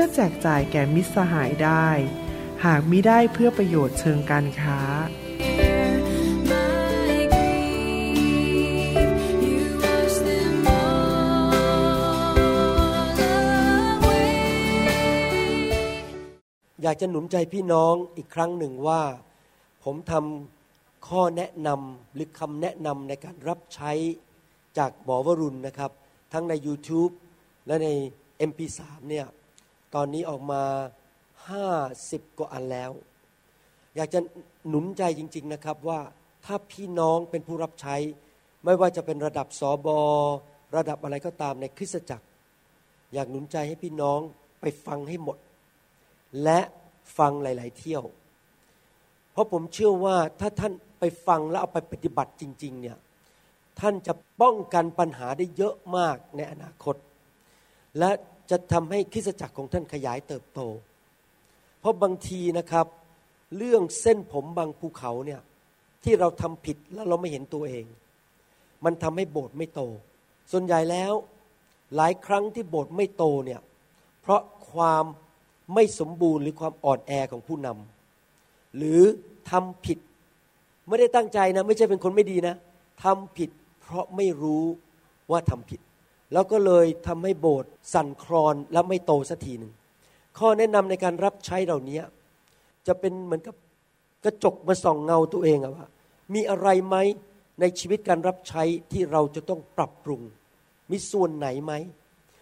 พื่อแจกจ่ายแก่มิตรสหายได้ หากมิได้เพื่อประโยชน์เชิงการค้า อยากจะหนุนใจพี่น้องอีกครั้งหนึ่งว่า ผมทำข้อแนะนำหรือคำแนะนำในการรับใช้จากหมอวรุณนะครับ ทั้งใน YouTube และใน MP3 เนี่ย ตอนนี้ออกมา50กว่าอันแล้ว อยากจะหนุนใจจริง ๆนะครับว่าถ้าพี่น้องเป็นผู้รับใช้ ไม่ว่าจะเป็นระดับสอบอระดับอะไรก็ตามในคริสตจักร อยากหนุนใจให้พี่น้องไปฟังให้หมด และฟังหลาย ๆ เที่ยว เพราะผมเชื่อว่าถ้าท่านไปฟังแล้วเอาไปปฏิบัติจริง ๆ เนี่ยท่านจะป้องกันปัญหาได้เยอะมากในอนาคต และ จะทำให้คริสจักรของท่านขยายเติบโต เพราะบางทีนะครับ เรื่องเส้นผมบางภูเขาเนี่ยที่เราทำผิดแล้วเราไม่เห็นตัวเอง มันทำให้โบสถ์ไม่โต ส่วนใหญ่แล้วหลายครั้งที่โบสถ์ไม่โตเนี่ยเพราะความไม่สมบูรณ์หรือความอ่อนแอของผู้นำหรือทำผิดไม่ได้ตั้งใจนะ ไม่ใช่เป็นคนไม่ดีนะทำผิดเพราะไม่รู้ว่าทำผิด แล้วก็เลยทำให้โบสถ์สั่นคลอนและไม่โตสักทีหนึ่งข้อแนะนำในการรับใช้เหล่านี้จะเป็นเหมือนกับกระจกมาส่องเงาตัวเองอะว่ามีอะไรไหมในชีวิตการรับใช้ที่เราจะต้องปรับปรุง มีส่วนไหนไหม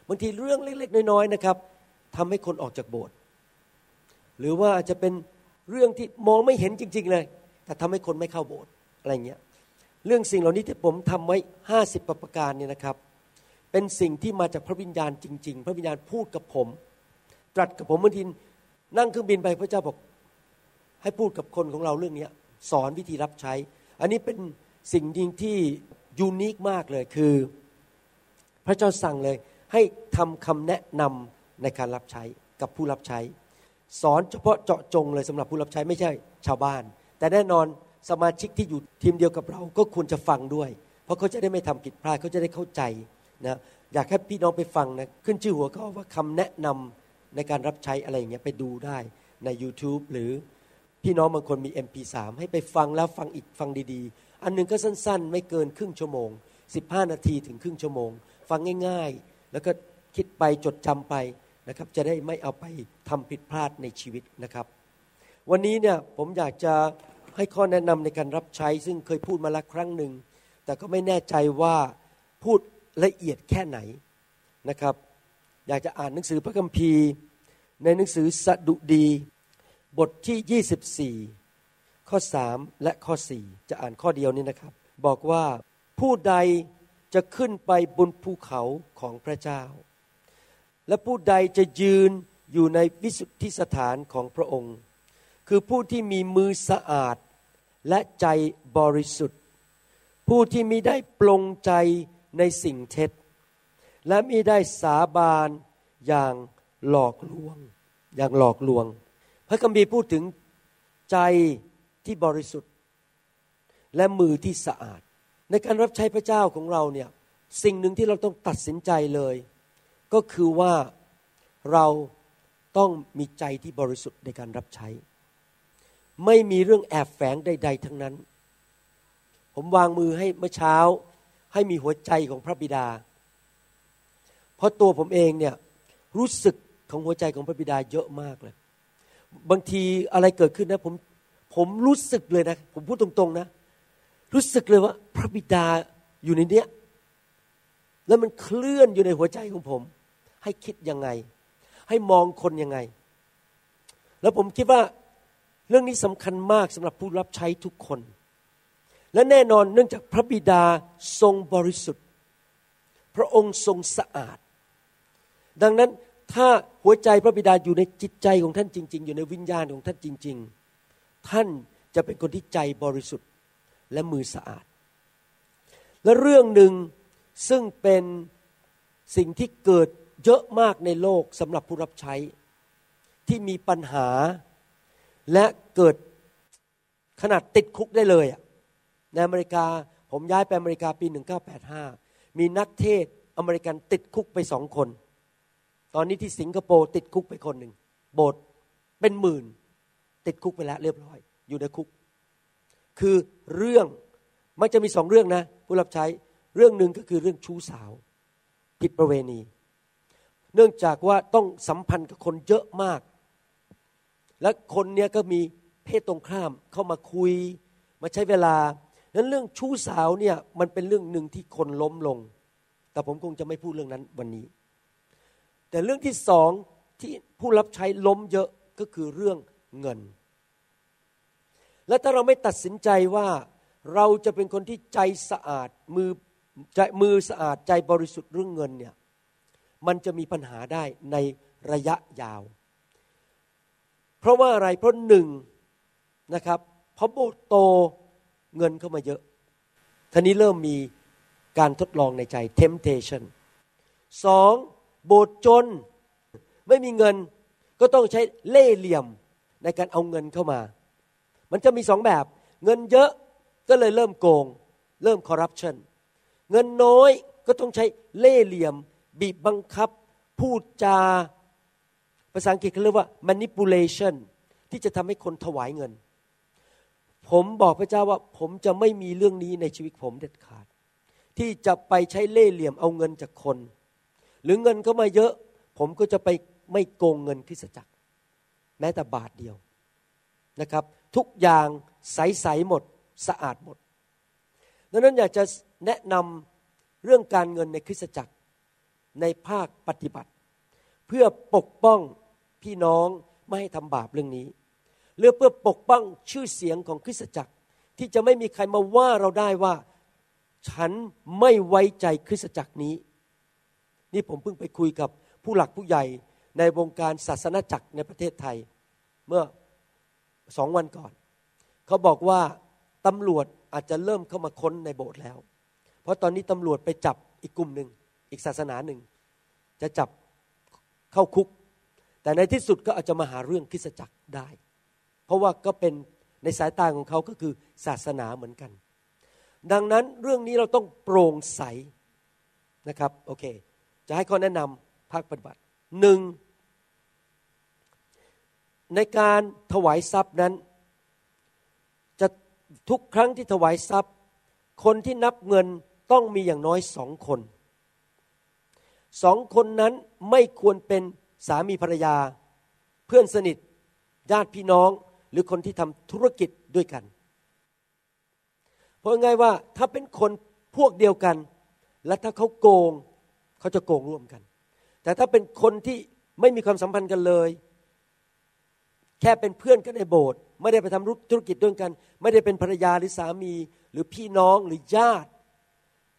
บางทีเรื่องเล็ก ๆ น้อยๆนะครับทำให้คนออกจากโบสถ์หรือว่าอาจะเป็นเรื่องที่มองไม่เห็นจริง ๆ เลย แต่ทำให้คนไม่เข้าโบสถ์อะไรเงี้ยเรื่องสิ่งเหล่านี้ที่ผมทำไว้ห้าสิบประการเนี่ยนะครับ เป็นสิ่งที่มาจากพระวิญญาณจริง ๆ พระวิญญาณพูดกับผม ตรัสกับผมบางทีนั่งเครื่องบินไปพระเจ้าบอกให้พูดกับคนของเราเรื่องนี้สอนวิธีรับใช้ อันนี้เป็นสิ่งยิ่งที่ยูนิคมากเลยคือ พระเจ้าสั่งเลยให้ทำคำแนะนำในการรับใช้กับผู้รับใช้ สอนเฉพาะเจาะจงเลยสำหรับผู้รับใช้ไม่ใช่ชาวบ้าน แต่แน่นอนสมาชิกที่อยู่ทีมเดียวกับเราก็ควรจะฟังด้วย เพราะเขาจะได้ไม่ทำผิดพลาดเขาจะได้เข้าใจ นะอยากให้พี่น้องไปฟังนะขึ้นชื่อหัวข้อว่าคำแนะนำในการรับใช้อะไรอย่างเงี้ยไปดูได้ใน YouTube หรือพี่น้องบางคนมี MP3 ให้ไปฟังแล้วฟังอีกฟังดีๆ อันหนึงก็สั้นๆ ไม่เกินครึ่งชั่วโมง 15 นาทีถึงครึ่งชั่วโมง ฟังง่ายๆ แล้วก็คิดไปจดจำไปนะครับจะได้ไม่เอาไปทำผิดพลาดในชีวิตนะครับ วันนี้เนี่ยผมอยากจะให้ข้อแนะนำในการรับใช้ ซึ่งเคยพูดมาแล้วครั้งหนึ่งแต่ก็ไม่แน่ใจว่าพูด ละเอียดแค่ไหนนะครับ อยากจะอ่านหนังสือพระคัมภีร์ ในหนังสือสดุดี บทที่ 24 ข้อ 3 และข้อ 4 จะอ่านข้อเดียวนี้นะครับ บอกว่าผู้ใดจะขึ้นไปบนภูเขาของพระเจ้า และผู้ใดจะยืนอยู่ในวิสุทธิสถานของพระองค์ คือผู้ที่มีมือสะอาดและใจบริสุทธิ์ ผู้ที่มิได้ปลงใจ ในสิ่งเท็จ และมิได้สาบานอย่างหลอกลวง อย่างหลอกลวง พระคัมภีร์พูดถึงใจที่บริสุทธิ์ และมือที่สะอาด ในการรับใช้พระเจ้าของเราเนี่ยสิ่งหนึ่งที่เราต้องตัดสินใจเลย ก็คือว่าเราต้องมีใจที่บริสุทธิ์ในการรับใช้ ไม่มีเรื่องแอบแฝงใด ๆ ทั้งนั้น ผมวางมือให้เมื่อเช้า ให้มีหัวใจของพระบิดา เพราะตัวผมเองเนี่ยรู้สึกของหัวใจของพระบิดาเยอะมากเลย บางทีอะไรเกิดขึ้นนะผมผมรู้สึกเลยนะ ผมพูดตรงๆนะ รู้สึกเลยว่าพระบิดาอยู่ในเนี้ยแล้วมันเคลื่อนอยู่ในหัวใจของผม ให้คิดยังไง ให้มองคนยังไง แล้วผมคิดว่าเรื่องนี้สำคัญมากสำหรับผู้รับใช้ทุกคน และแน่นอนเนื่องจากพระบิดาทรงบริสุทธิ์ พระองค์ทรงสะอาด ดังนั้นถ้าหัวใจพระบิดาอยู่ในจิตใจของท่านจริง ๆ อยู่ในวิญญาณของท่านจริง ๆ ท่านจะเป็นคนที่ใจบริสุทธิ์และมือสะอาด และเรื่องหนึ่งซึ่งเป็นสิ่งที่เกิดเยอะมากในโลกสำหรับผู้รับใช้ ที่มีปัญหาและเกิดขนาดติดคุกได้เลย ในอเมริกาผมย้ายไปอเมริกาปี 1985 มีนักเทศอเมริกันติดคุกไปสองคน ตอนนี้ที่สิงคโปร์ติดคุกไปคนหนึ่งโบสถ์เป็นหมื่น ติดคุกไปแล้วเรียบร้อย อยู่ในคุก คือเรื่องมันจะมีสองเรื่องนะ ผู้รับใช้เรื่องหนึ่งก็คือเรื่องชู้สาว ผิดประเวณี เนื่องจากว่าต้องสัมพันธ์กับคนเยอะมาก และคนเนี้ยก็มีเพศตรงข้ามเข้ามาคุย มาใช้เวลา นั้นเรื่องชู้สาวเนี่ยมันเป็นเรื่องหนึ่งที่คนล้มลง แต่ผมคงจะไม่พูดเรื่องนั้นวันนี้ แต่เรื่องที่สองที่ผู้รับใช้ล้มเยอะก็คือเรื่องเงิน และถ้าเราไม่ตัดสินใจว่าเราจะเป็นคนที่ใจสะอาดมือใจมือสะอาดใจบริสุทธิ์เรื่องเงินเนี่ยมันจะมีปัญหาได้ในระยะยาว เพราะว่าอะไรเพราะหนึ่งนะครับพอโบโต เงินเข้ามาเยอะท่านี้เริ่มมีการทดลองในใจ temptation สองโบสถ์จนไม่มีเงินก็ต้องใช้เล่เหลี่ยมในการเอาเงินเข้ามา มันจะมีสองแบบ เงินเยอะก็เลยเริ่มโกง เริ่มคอร์รัปชันเงินน้อยก็ต้องใช้เล่เหลี่ยม บีบบังคับ พูดจา ภาษาอังกฤษเขาเรียกว่า manipulation ที่จะทำให้คนถวายเงิน ผมบอกพระเจ้าว่าผมจะไม่มีเรื่องนี้ในชีวิตผมเด็ดขาด ที่จะไปใช้เล่เหลี่ยมเอาเงินจากคน หรือเงินก็มาเยอะ ผมก็จะไปไม่โกงเงินคริสจักร แม้แต่บาทเดียวนะครับ ทุกอย่างใสๆหมดสะอาดหมดดังนั้นอยากจะแนะนำเรื่องการเงินในคริสตจักรในภาคปฏิบัติ เพื่อปกป้องพี่น้องไม่ให้ทำบาปเรื่องนี้ หรือเพื่อปกป้องชื่อเสียงของคริสตจักร ที่จะไม่มีใครมาว่าเราได้ว่า ฉันไม่ไว้ใจคริสตจักรนี้ นี่ผมเพิ่งไปคุยกับผู้หลักผู้ใหญ่ในวงการศาสนาจักรในประเทศไทย เมื่อสองวันก่อน เขาบอกว่าตำรวจอาจจะเริ่มเข้ามาค้นในโบสถ์แล้ว เพราะตอนนี้ตำรวจไปจับอีกกลุ่มหนึ่งอีกศาสนาหนึ่ง จะจับเข้าคุก แต่ในที่สุดก็อาจจะมาหาเรื่องคริสตจักรได้ เพราะว่าก็เป็นในสายตาของเขาก็คือศาสนาเหมือนกัน ดังนั้นเรื่องนี้เราต้องโปร่งใสนะครับโอเค จะให้ข้อแนะนำภาคปฏิบัติหนึ่งในการถวายทรัพย์นั้น จะทุกครั้งที่ถวายทรัพย์ คนที่นับเงินต้องมีอย่างน้อยสองคนสองคนนั้นไม่ควรเป็นสามีภรรยา เพื่อนสนิทญาติพี่น้อง หรือคนที่ทำธุรกิจด้วยกัน เพราะง่ายว่าถ้าเป็นคนพวกเดียวกัน และถ้าเขาโกงเขาจะโกงร่วมกัน แต่ถ้าเป็นคนที่ไม่มีความสัมพันธ์กันเลย แค่เป็นเพื่อนกันในโบสถ์ไม่ได้ไปทำธุรกิจด้วยกัน ไม่ได้เป็นภรรยาหรือสามี หรือพี่น้องหรือญาติ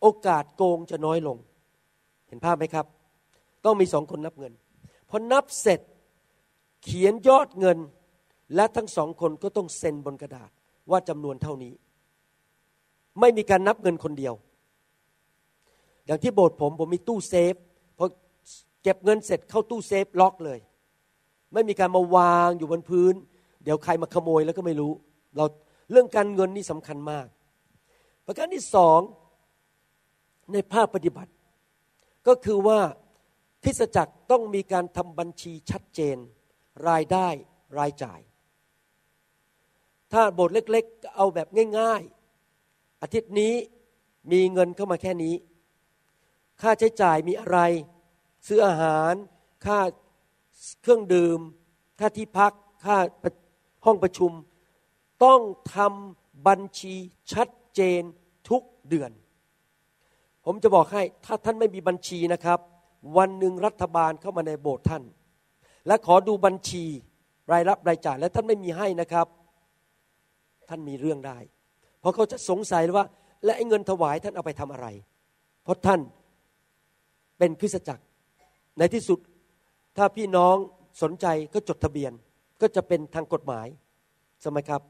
โอกาสโกงจะน้อยลง เห็นภาพไหมครับ ต้องมีสองคนนับเงินพอนับเสร็จเขียนยอดเงิน และทั้งสองคนก็ต้องเซ็นบนกระดาษว่าจำนวนเท่านี้ ไม่มีการนับเงินคนเดียว อย่างที่โบสถ์ผมผมมีตู้เซฟพอเก็บเงินเสร็จเข้าตู้เซฟล็อกเลย ไม่มีการมาวางอยู่บนพื้น เดี๋ยวใครมาขโมยแล้วก็ไม่รู้ เราเรื่องการเงินนี่สำคัญมาก ประการที่สองในภาคปฏิบัติ ก็คือว่าคริสจักรต้องมีการทำบัญชีชัดเจน รายได้รายจ่าย ถ้าโบสถ์เล็กๆ เอาแบบง่ายๆ อาทิตย์นี้มีเงินเข้ามาแค่นี้ ค่าใช้จ่ายมีอะไร ซื้ออาหาร ค่าเครื่องดื่ม ค่าที่พัก ค่าห้องประชุม ต้องทำบัญชีชัดเจนทุกเดือน ผมจะบอกให้ถ้าท่านไม่มีบัญชีนะครับ วันหนึ่งรัฐบาลเข้ามาในโบสถ์ท่าน และขอดูบัญชีรายรับรายจ่ายและท่านไม่มีให้นะครับ ท่านมีเรื่องได้ เพราะเขาจะสงสัยว่า และไอ้เงินถวายท่านเอาไปทำอะไร เพราะท่านเป็นคริสตจักร ในที่สุดถ้าพี่น้องสนใจก็จดทะเบียนก็จะเป็นทางกฎหมายใช่ไหมครับ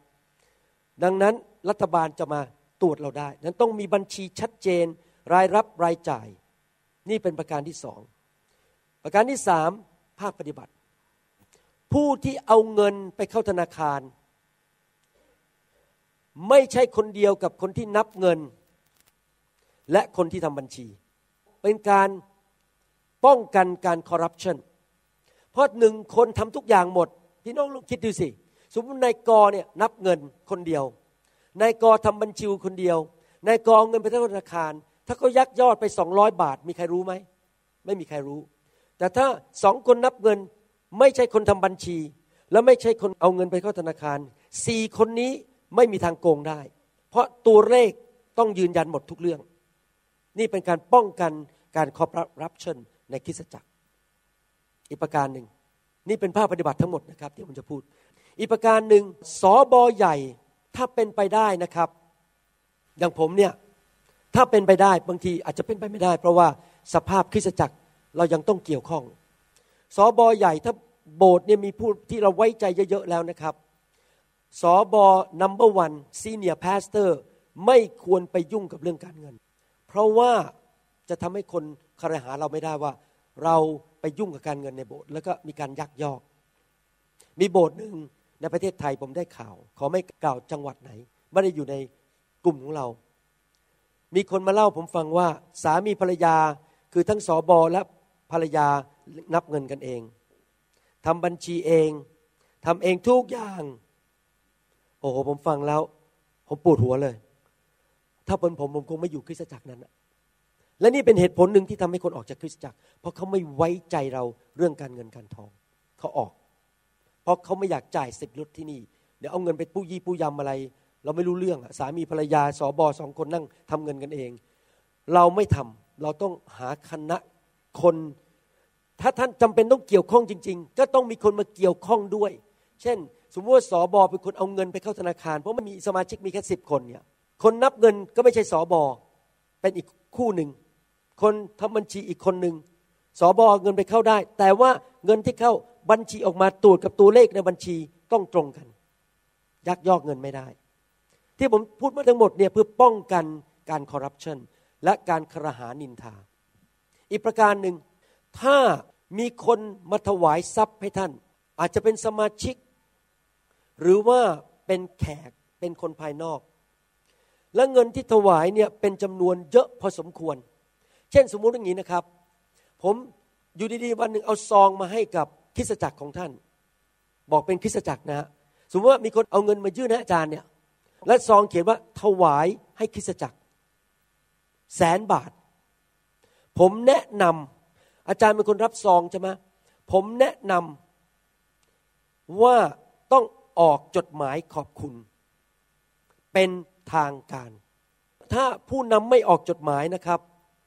ดังนั้นรัฐบาลจะมาตรวจเราได้ นั้นต้องมีบัญชีชัดเจน รายรับรายจ่าย นี่เป็นประการที่สอง ประการที่สามภาคปฏิบัติ ผู้ที่เอาเงินไปเข้าธนาคาร ไม่ใช่คนเดียวกับคนที่นับเงิน และคนที่ทำบัญชี เป็นการป้องกันการคอร์รัปชันเพราะหนึ่งคนทำทุกอย่างหมด พี่น้องลองคิดดูสิ สมมตินายกเนี่ยนับเงินคนเดียวนายกทำบัญชีคนเดียวนายกเอาเงินไปที่ธนาคาร ถ้าเขายักยอดไปสองร้อยบาท มีใครรู้ไหม ไม่มีใครรู้ แต่ถ้าสองคนนับเงินไม่ใช่คนทำบัญชี และไม่ใช่คนเอาเงินไปเข้าธนาคารสี่คนนี้ ไม่มีทางโกงได้ เพราะตัวเลขต้องยืนยันหมดทุกเรื่อง นี่เป็นการป้องกันการคอร์รัปชันในคริสตจักร อีกประการหนึ่ง นี่เป็นภาพปฏิบัติทั้งหมดนะครับที่ผมจะพูด อีกประการหนึ่งสอบอใหญ่ถ้าเป็นไปได้นะครับ อย่างผมเนี่ยถ้าเป็นไปได้บางทีอาจจะเป็นไปไม่ได้ เพราะว่าสภาพคริสตจักรเรายังต้องเกี่ยวข้องสอบอใหญ่ถ้าโบสถ์เนี่ยมีผู้ที่เราไว้ใจเยอะๆแล้วนะครับ สอบอ number one senior pastor ไม่ควรไปยุ่งกับเรื่องการเงิน เพราะว่าจะทำให้คนคารหาเราไม่ได้ว่า เราไปยุ่งกับการเงินในโบสถ์แล้วก็มีการยักยอก มีโบสถ์หนึ่งในประเทศไทยผมได้ข่าว ขอไม่กล่าวจังหวัดไหน ไม่ได้อยู่ในกลุ่มของเรา มีคนมาเล่าผมฟังว่าสามีภรรยาคือทั้งสอบอและภรรยานับเงินกันเองทำบัญชีเองทำเองทุกอย่าง อ้โหผมฟังแล้ว ผมปวดหัวเลย ถ้าเป็นผมผมคงไม่อยู่คริสตจักรนั้นและนี่เป็นเหตุผลหนึ่งที่ทำให้คนออกจากคริสตจักร เพราะเขาไม่ไว้ใจเราเรื่องการเงินการทอง เขาออก เพราะเขาไม่อยากจ่ายสิบลดที่นี่ เดี๋ยวเอาเงินไปปู้ยี่ปู้ยำอะไร เราไม่รู้เรื่องสามีภรรยาสอบอสองคนนั่งทำเงินกันเอง เราไม่ทำเราต้องหาคณะคน ถ้าท่านจำเป็นต้องเกี่ยวข้องจริง ๆ ก็ต้องมีคนมาเกี่ยวข้องด้วย เช่น สมมติว่าสอบอเป็นคนเอาเงินไปเข้าธนาคาร เพราะมันมีสมาชิกมีแค่สิบคนเนี่ยคนนับเงินก็ไม่ใช่สอบอเป็นอีกคู่หนึ่งคนทำบัญชีอีกคนหนึ่งสอบอเงินไปเข้าได้ แต่ว่าเงินที่เข้าบัญชีออกมาตรวจกับตัวเลขในบัญชีต้องตรงกัน ยักยอกเงินไม่ได้ ที่ผมพูดมาทั้งหมดเนี่ยเพื่อป้องกันการคอร์รัปชันและการครหานินทา อีกประการหนึ่งถ้ามีคนมาถวายทรัพย์ให้ท่าน อาจจะเป็นสมาชิก หรือว่าเป็นแขกเป็นคนภายนอก และเงินที่ถวายเนี่ยเป็นจำนวนเยอะพอสมควร เช่นสมมุติอย่างนี้นะครับ ผมอยู่ดีๆวันหนึ่งเอาซองมาให้กับคริสจักรของท่าน บอกเป็นคริสจักรนะ สมมติว่ามีคนเอาเงินมายื่นให้อาจารย์เนี่ยและซองเขียนว่าถวายให้คริสจักร แสนบาท ผมแนะนำอาจารย์เป็นคนรับซองใช่ไหมผมแนะนำว่าต้อง ออกจดหมายขอบคุณ เป็นทางการ ถ้าผู้นำไม่ออกจดหมายนะครับ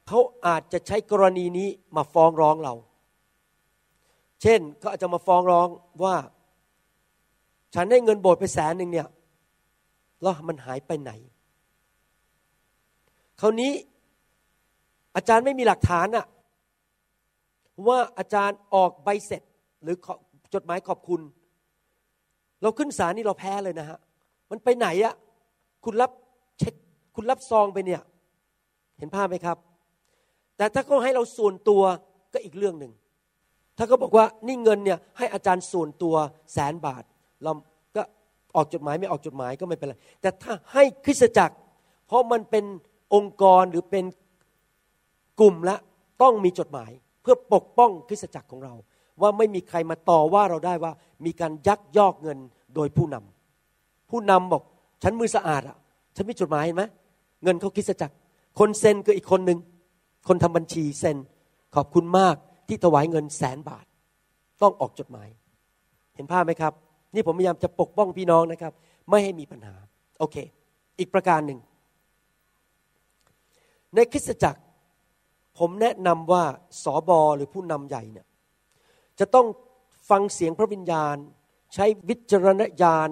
เขาอาจจะใช้กรณีนี้มาฟ้องร้องเรา เช่นเขาอาจจะมาฟ้องร้องว่า ฉันให้เงินโบสถ์ไปแสนหนึ่งเนี่ยแล้วมันหายไปไหน คราวนี้อาจารย์ไม่มีหลักฐานอะว่าอาจารย์ออกใบเสร็จ หรือจดหมายขอบคุณ เราขึ้นศาลนี่เราแพ้เลยนะฮะ มันไปไหนอะคุณรับเช็คคุณรับซองไปเนี่ย เห็นภาพไหมครับ แต่ถ้าเขาให้เราส่วนตัวก็อีกเรื่องหนึ่ง ถ้าเขาบอกว่านี่เงินเนี่ยให้อาจารย์ส่วนตัวแสนบาท เราก็ออกจดหมายไม่ออกจดหมายก็ไม่เป็นไร แต่ถ้าให้คริสตจักร เพราะมันเป็นองค์กรหรือเป็นกลุ่มละต้องมีจดหมาย เพื่อปกป้องคริสตจักรของเรา ว่าไม่มีใครมาต่อว่าเราได้ว่า มีการยักยอกเงินโดยผู้นำผู้นำบอกฉันมือสะอาดอะ ฉันมีจดหมายเห็นไหมเงินเขาคริสตจักร คนเซ็นก็อีกคนหนึ่งคนทำบัญชีเซ็นขอบคุณมากที่ถวายเงินแสนบาท ต้องออกจดหมาย เห็นภาพไหมครับ นี่ผมพยายามจะปกป้องพี่น้องนะครับ ไม่ให้มีปัญหา โอเค อีกประการหนึ่ง ในคริสตจักร ผมแนะนำว่าสอบอหรือผู้นำใหญ่เนี่ย จะต้องฟังเสียงพระวิญญาณ ใช้วิจารณญาณ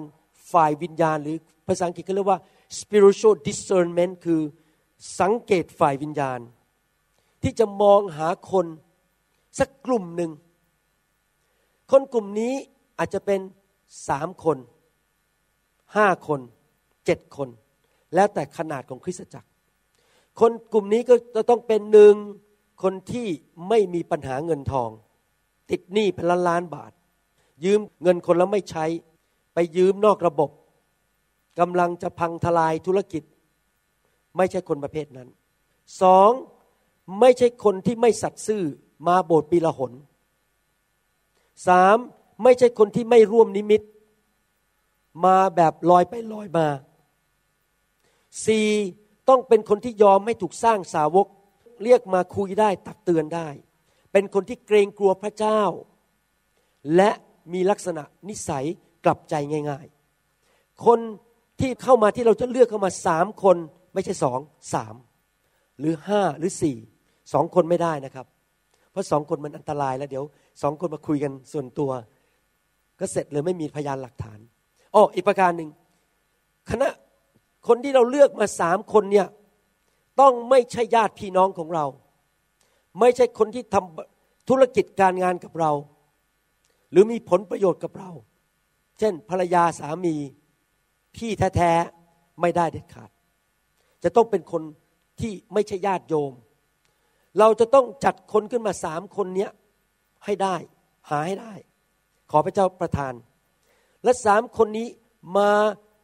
ฝ่ายวิญญาณ หรือภาษาอังกฤษเขาเรียกว่า spiritual discernment คือสังเกตฝ่ายวิญญาณ ที่จะมองหาคนสักกลุ่มหนึ่ง คนกลุ่มนี้อาจจะเป็นสามคนห้าคนเจ็ดคน แล้วแต่ขนาดของคริสตจักร คนกลุ่มนี้ก็จะต้องเป็นหนึ่งคนที่ไม่มีปัญหาเงินทอง ติดหนี้เป็นล้านล้านบาท ยืมเงินคนแล้วไม่ใช้ ไปยืมนอกระบบกำลังจะพังทลายธุรกิจ ไม่ใช่คนประเภทนั้นสองไม่ใช่คนที่ไม่สัตย์ซื่อมาโบสถ์ปีละหนสามไม่ใช่คนที่ไม่ร่วมนิมิต มาแบบลอยไปลอยมาสี่ต้องเป็นคนที่ยอมให้ถูกสร้างสาวก เรียกมาคุยได้ตักเตือนได้ เป็นคนที่เกรงกลัวพระเจ้า และมีลักษณะนิสัยกลับใจง่าย ๆ คนที่เข้ามาที่เราจะเลือกเข้ามาสามคน ไม่ใช่สองสามหรือห้าหรือสี่สองคนไม่ได้นะครับ เพราะสองคนมันอันตรายแล้วเดี๋ยวสองคนมาคุยกันส่วนตัว ก็เสร็จเลยไม่มีพยานหลักฐานอ๋ออีกประการหนึ่งคณะคนที่เราเลือกมาสามคนเนี่ยต้องไม่ใช่ญาติพี่น้องของเรา ไม่ใช่คนที่ทำธุรกิจการงานกับเรา หรือมีผลประโยชน์กับเรา เช่น ภรรยาสามี พี่แท้ๆไม่ได้เด็ดขาด จะต้องเป็นคนที่ไม่ใช่ญาติโยม เราจะต้องจัดคนขึ้นมาสามคนเนี้ยให้ได้ หาให้ได้ ขอพระเจ้าประทาน และสามคนนี้มา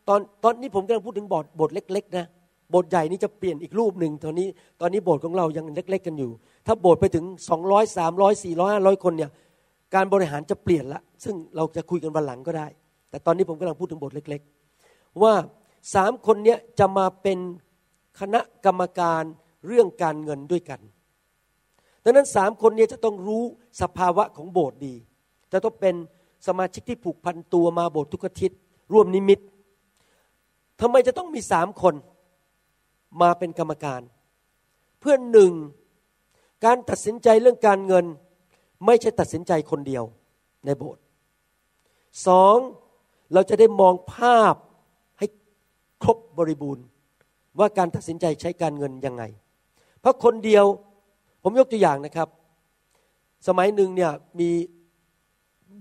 ตอนตอนนี้ผมกำลังพูดถึงบทบทเล็ก ๆ นะ บทใหญ่นี้จะเปลี่ยนอีกรูปหนึ่งตอนนี้ตอนนี้บทของเรายังเล็กๆกันอยู่ ถ้าบทไปถึงสองร้อยสามร้อยสี่ร้อยห้าร้อยคนเนี่ยการบริหารจะเปลี่ยนละ ซึ่งเราจะคุยกันวันหลังก็ได้ แต่ตอนนี้ผมกำลังพูดถึงบทเล็ก ๆ ว่าสามคนเนี้ยจะมาเป็นคณะกรรมการเรื่องการเงินด้วยกันดังนั้นสามคนนี้จะต้องรู้สภาวะของโบสถ์ดี จะต้องเป็นสมาชิกที่ผูกพันตัวมาโบสถ์ทุกอาทิตย์ร่วมนิมิตทำไมจะต้องมีสามคน มาเป็นกรรมการ เพื่อนหนึ่ง การตัดสินใจเรื่องการเงิน ไม่ใช่ตัดสินใจคนเดียวในโบสถ์สองเราจะได้มองภาพให้ครบบริบูรณ์ ว่าการตัดสินใจใช้การเงินยังไง เพราะคนเดียวผมยกตัวอย่างนะครับ สมัยหนึ่งเนี่ยมี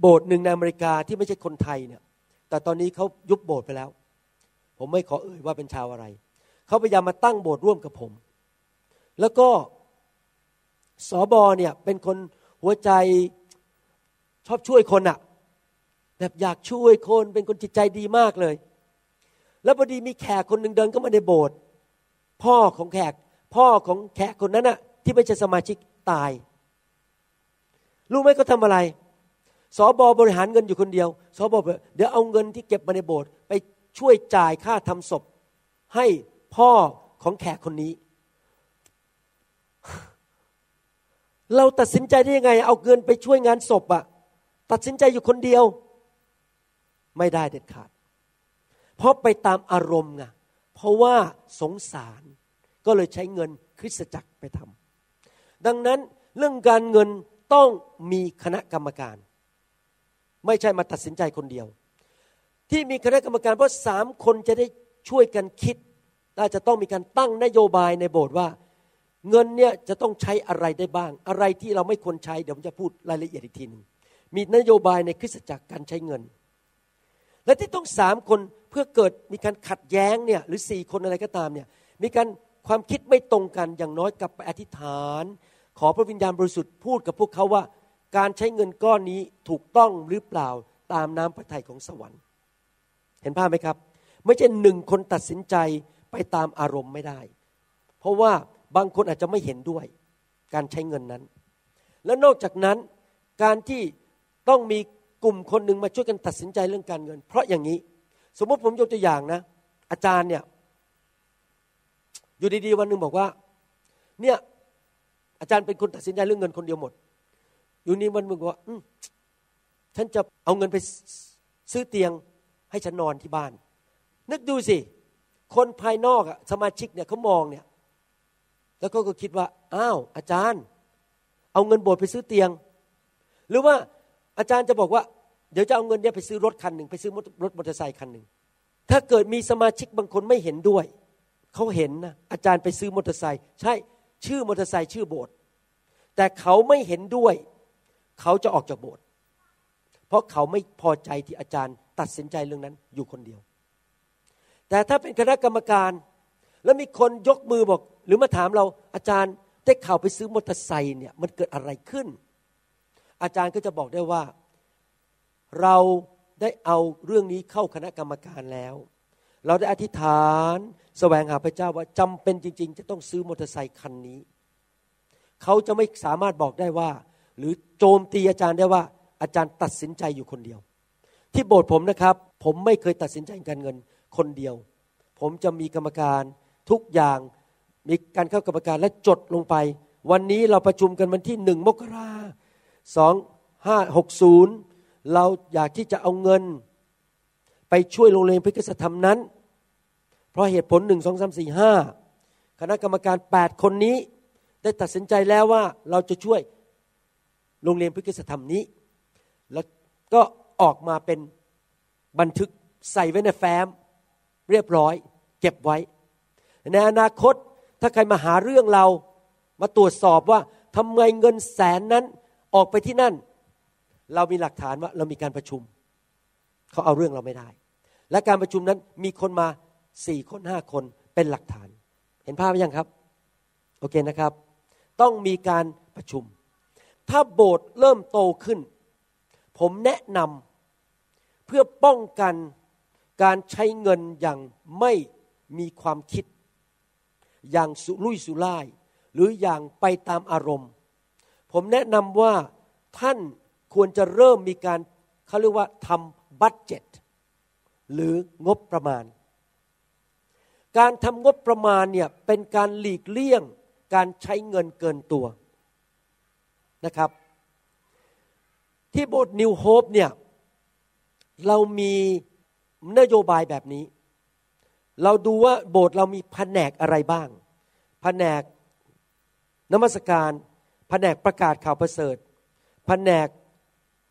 โบสถ์หนึ่งในอเมริกาที่ไม่ใช่คนไทยเนี่ยแต่ตอนนี้เขายุบโบสถ์ไปแล้ว ผมไม่ขอเอ่ยว่าเป็นชาวอะไร เขาพยายามมาตั้งโบสถ์ร่วมกับผม แล้วก็สอบอเนี่ยเป็นคนหัวใจชอบช่วยคนอะแบบอยากช่วยคนเป็นคนจิตใจดีมากเลย แล้วพอดีมีแขกคนหนึ่งเดินเข้ามาในโบสถ์พ่อของแขก พ่อของแขกคนนั้นน่ะที่ไม่ใช่สมาชิกตายรู้ไหมเขาทาอะไรสอบอบริหารเงินอยู่คนเดียวสอบอเดี๋ยวเอาเงินที่เก็บมาในโบสถ์ไปช่วยจ่ายค่าทำศพ ให้ พ่อของแขกคนนี้ เราตัดสินใจได้ยังไง เอาเงินไปช่วยงานศพอะตัดสินใจอยู่คนเดียว ไม่ได้เด็ดขาด เพราะไปตามอารมณ์ไงเพราะว่าสงสารก็เลยใช้เงินคริสตจักรไปทำดังนั้นเรื่องการเงินต้องมีคณะกรรมการ ไม่ใช่มาตัดสินใจคนเดียว ที่มีคณะกรรมการเพราะสามคนจะได้ช่วยกันคิด และจะต้องมีการตั้งนโยบายในโบสถ์ว่า เงินเนี่ยจะต้องใช้อะไรได้บ้าง อะไรที่เราไม่ควรใช้เดี๋ยวผมจะพูดรายละเอียดอีกทีหนึ่งมีนโยบายในคริสตจักรการใช้เงิน และที่ต้องสามคนเพื่อเกิดมีการขัดแย้งเนี่ยหรือสี่คนอะไรก็ตามเนี่ยมีการความคิดไม่ตรงกันอย่างน้อยกับไปอธิษฐาน ขอพระวิญญาณบริสุทธิ์พูดกับพวกเขาว่า การใช้เงินก้อนนี้ถูกต้องหรือเปล่าตามน้ำพระทัยของสวรรค์ เห็นภาพไหมครับ ไม่ใช่หนึ่งคนตัดสินใจ ไปตามอารมณ์ไม่ได้ เพราะว่าบางคนอาจจะไม่เห็นด้วย การใช้เงินนั้น และนอกจากนั้นการที่ต้องมีกลุ่มคนหนึ่งมาช่วยกันตัดสินใจเรื่องการเงิน เพราะอย่างนี้ สมมติผมยกตัวอย่างนะ อาจารย์เนี่ยอยู่ดีๆวันหนึ่งบอกว่า เนี่ยอาจารย์เป็นคนตัดสินใจเรื่องเงินคนเดียวหมด อยู่นี้วันหนึ่งบอกว่าฉันจะเอาเงินไปซื้อเตียงให้ฉันนอนที่บ้าน นึกดูสิ คนภายนอกสมาชิกเนี่ยเขามองเนี่ย แล้วก็ก็คิดว่าอ้าวอาจารย์ เอาเงินโบสถ์ไปซื้อเตียง หรือว่าอาจารย์จะบอกว่า เดี๋ยวจะเอาเงินเนี่ยไปซื้อรถคันหนึ่งไปซื้อรถมอเตอร์ไซค์คันหนึ่งถ้าเกิดมีสมาชิกบางคนไม่เห็นด้วยเขาเห็นนะอาจารย์ไปซื้อมอเตอร์ไซค์ใช่ชื่อมอเตอร์ไซค์ชื่อโบสถ์แต่เขาไม่เห็นด้วย เขาจะออกจากโบสถ์เพราะเขาไม่พอใจที่อาจารย์ตัดสินใจเรื่องนั้นอยู่คนเดียว แต่ถ้าเป็นคณะกรรมการ แล้วมีคนยกมือบอก หรือมาถามเราอาจารย์ได้ข่าวไปซื้อมอเตอร์ไซค์เนี่ยมันเกิดอะไรขึ้น อาจารย์ก็จะบอกได้ว่า เราได้เอาเรื่องนี้เข้าคณะกรรมการแล้ว เราได้อธิษฐานแสวงหาพระเจ้าว่าจำเป็นจริง ๆ จะต้องซื้อมอเตอร์ไซค์คันนี้ เขาจะไม่สามารถบอกได้ว่า หรือโจมตีอาจารย์ได้ว่า อาจารย์ตัดสินใจอยู่คนเดียว ที่โบสถ์ผมนะครับ ผมไม่เคยตัดสินใจการเงิน คนเดียว ผมจะมีกรรมการทุกอย่างมีการเข้ากรรมการและจดลงไป วันนี้เราประชุมกันวันที่หนึ่งมกราสองห้าหกศูนย์เราอยากที่จะเอาเงิน ไปช่วยโรงเรียนพิกษธรรมนั้น เพราะเหตุผลหนึ่งสองสามสี่ห้าคณะกรรมการแปดคนนี้ ได้ตัดสินใจแล้วว่าเราจะช่วยโรงเรียนพิกษธรรมนี้ แล้วก็ออกมาเป็นบันทึกใส่ไว้ในแฟ้ม เรียบร้อย เก็บไว้ ในอนาคตถ้าใครมาหาเรื่องเรามาตรวจสอบว่าทำไมเงินแสนนั้นออกไปที่นั่น เรามีหลักฐานว่าเรามีการประชุม เขาเอาเรื่องเราไม่ได้ และการประชุมนั้นมีคนมาสี่คนห้าคนเป็นหลักฐาน เห็นภาพไหมยังครับ โอเคนะครับ ต้องมีการประชุม ถ้าโบสถ์เริ่มโตขึ้น ผมแนะนำเพื่อป้องกัน การใช้เงินอย่างไม่มีความคิด อย่างสุรุ่ยสุร่าย หรืออย่างไปตามอารมณ์ ผมแนะนำว่าท่านควรจะเริ่มมีการเขาเรียกว่าทำบัตเจ็ตหรืองบประมาณ การทำงบประมาณเนี่ยเป็นการหลีกเลี่ยงการใช้เงินเกินตัวนะครับ ที่โบสถ์นิวโฮปเนี่ยเรามี นโยบายแบบนี้ เราดูว่าโบสถ์เรามีแผนกอะไรบ้าง แผนกนมัสการ แผนกประกาศข่าวประเสริฐ แผนก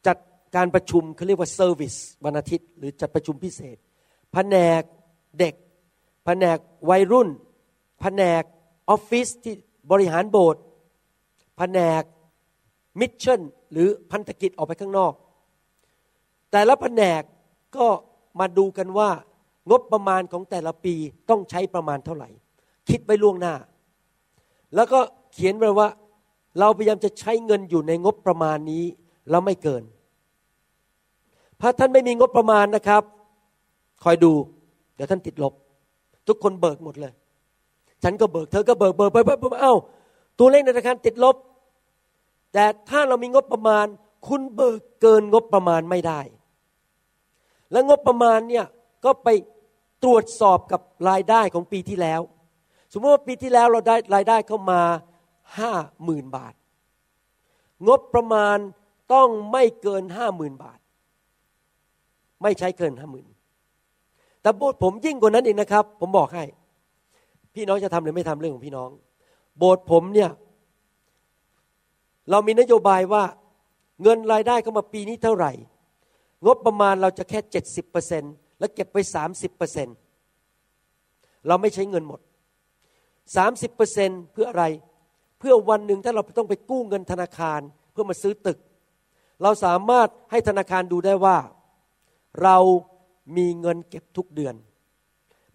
จัดการประชุมเขาเรียกว่า serviceวันอาทิตย์ หรือจัดประชุมพิเศษ แผนกเด็ก แผนกวัยรุ่น แผนกออฟฟิศที่บริหารโบสถ์ แผนกมิชชั่นหรือพันธกิจออกไปข้างนอก แต่ละแผนกก็ มาดูกันว่างบประมาณของแต่ละปีต้องใช้ประมาณเท่าไหร่ คิดไว้ล่วงหน้า แล้วก็เขียนไว้ว่า เราพยายามจะใช้เงินอยู่ในงบประมาณนี้แล้วไม่เกิน ถ้าท่านไม่มีงบประมาณนะครับ คอยดู เดี๋ยวท่านติดลบ ทุกคนเบิกหมดเลย ฉันก็เบิกเธอก็เบิกเบิกไปเบิกเอ้าตัวเลขในธนาคารติดลบ แต่ถ้าเรามีงบประมาณ คุณเบิกเกินงบประมาณไม่ได้ และงบประมาณเนี่ยก็ไปตรวจสอบกับรายได้ของปีที่แล้ว สมมติว่าปีที่แล้วเราได้รายได้เข้ามาห้าหมื่นบาท งบประมาณต้องไม่เกินห้าหมื่นบาท ไม่ใช้เกินห้าหมื่นแต่โบสถ์ผมยิ่งกว่านั้นอีกนะครับ ผมบอกให้ พี่น้องจะทำหรือไม่ทำเรื่องของพี่น้อง โบสถ์ผมเนี่ย เรามีนโยบายว่าเงินรายได้เข้ามาปีนี้เท่าไหร่ งบประมาณเราจะแค่เจ็ดสิบเปอร์เซ็นแล้วเก็บไปสามสิบเปอร์เซ็นเราไม่ใช้เงินหมดสามสิบเปอร์เซ็นเพื่ออะไร เพื่อวันหนึ่งถ้าเราต้องไปกู้เงินธนาคารเพื่อมาซื้อตึก เราสามารถให้ธนาคารดูได้ว่า เรามีเงินเก็บทุกเดือน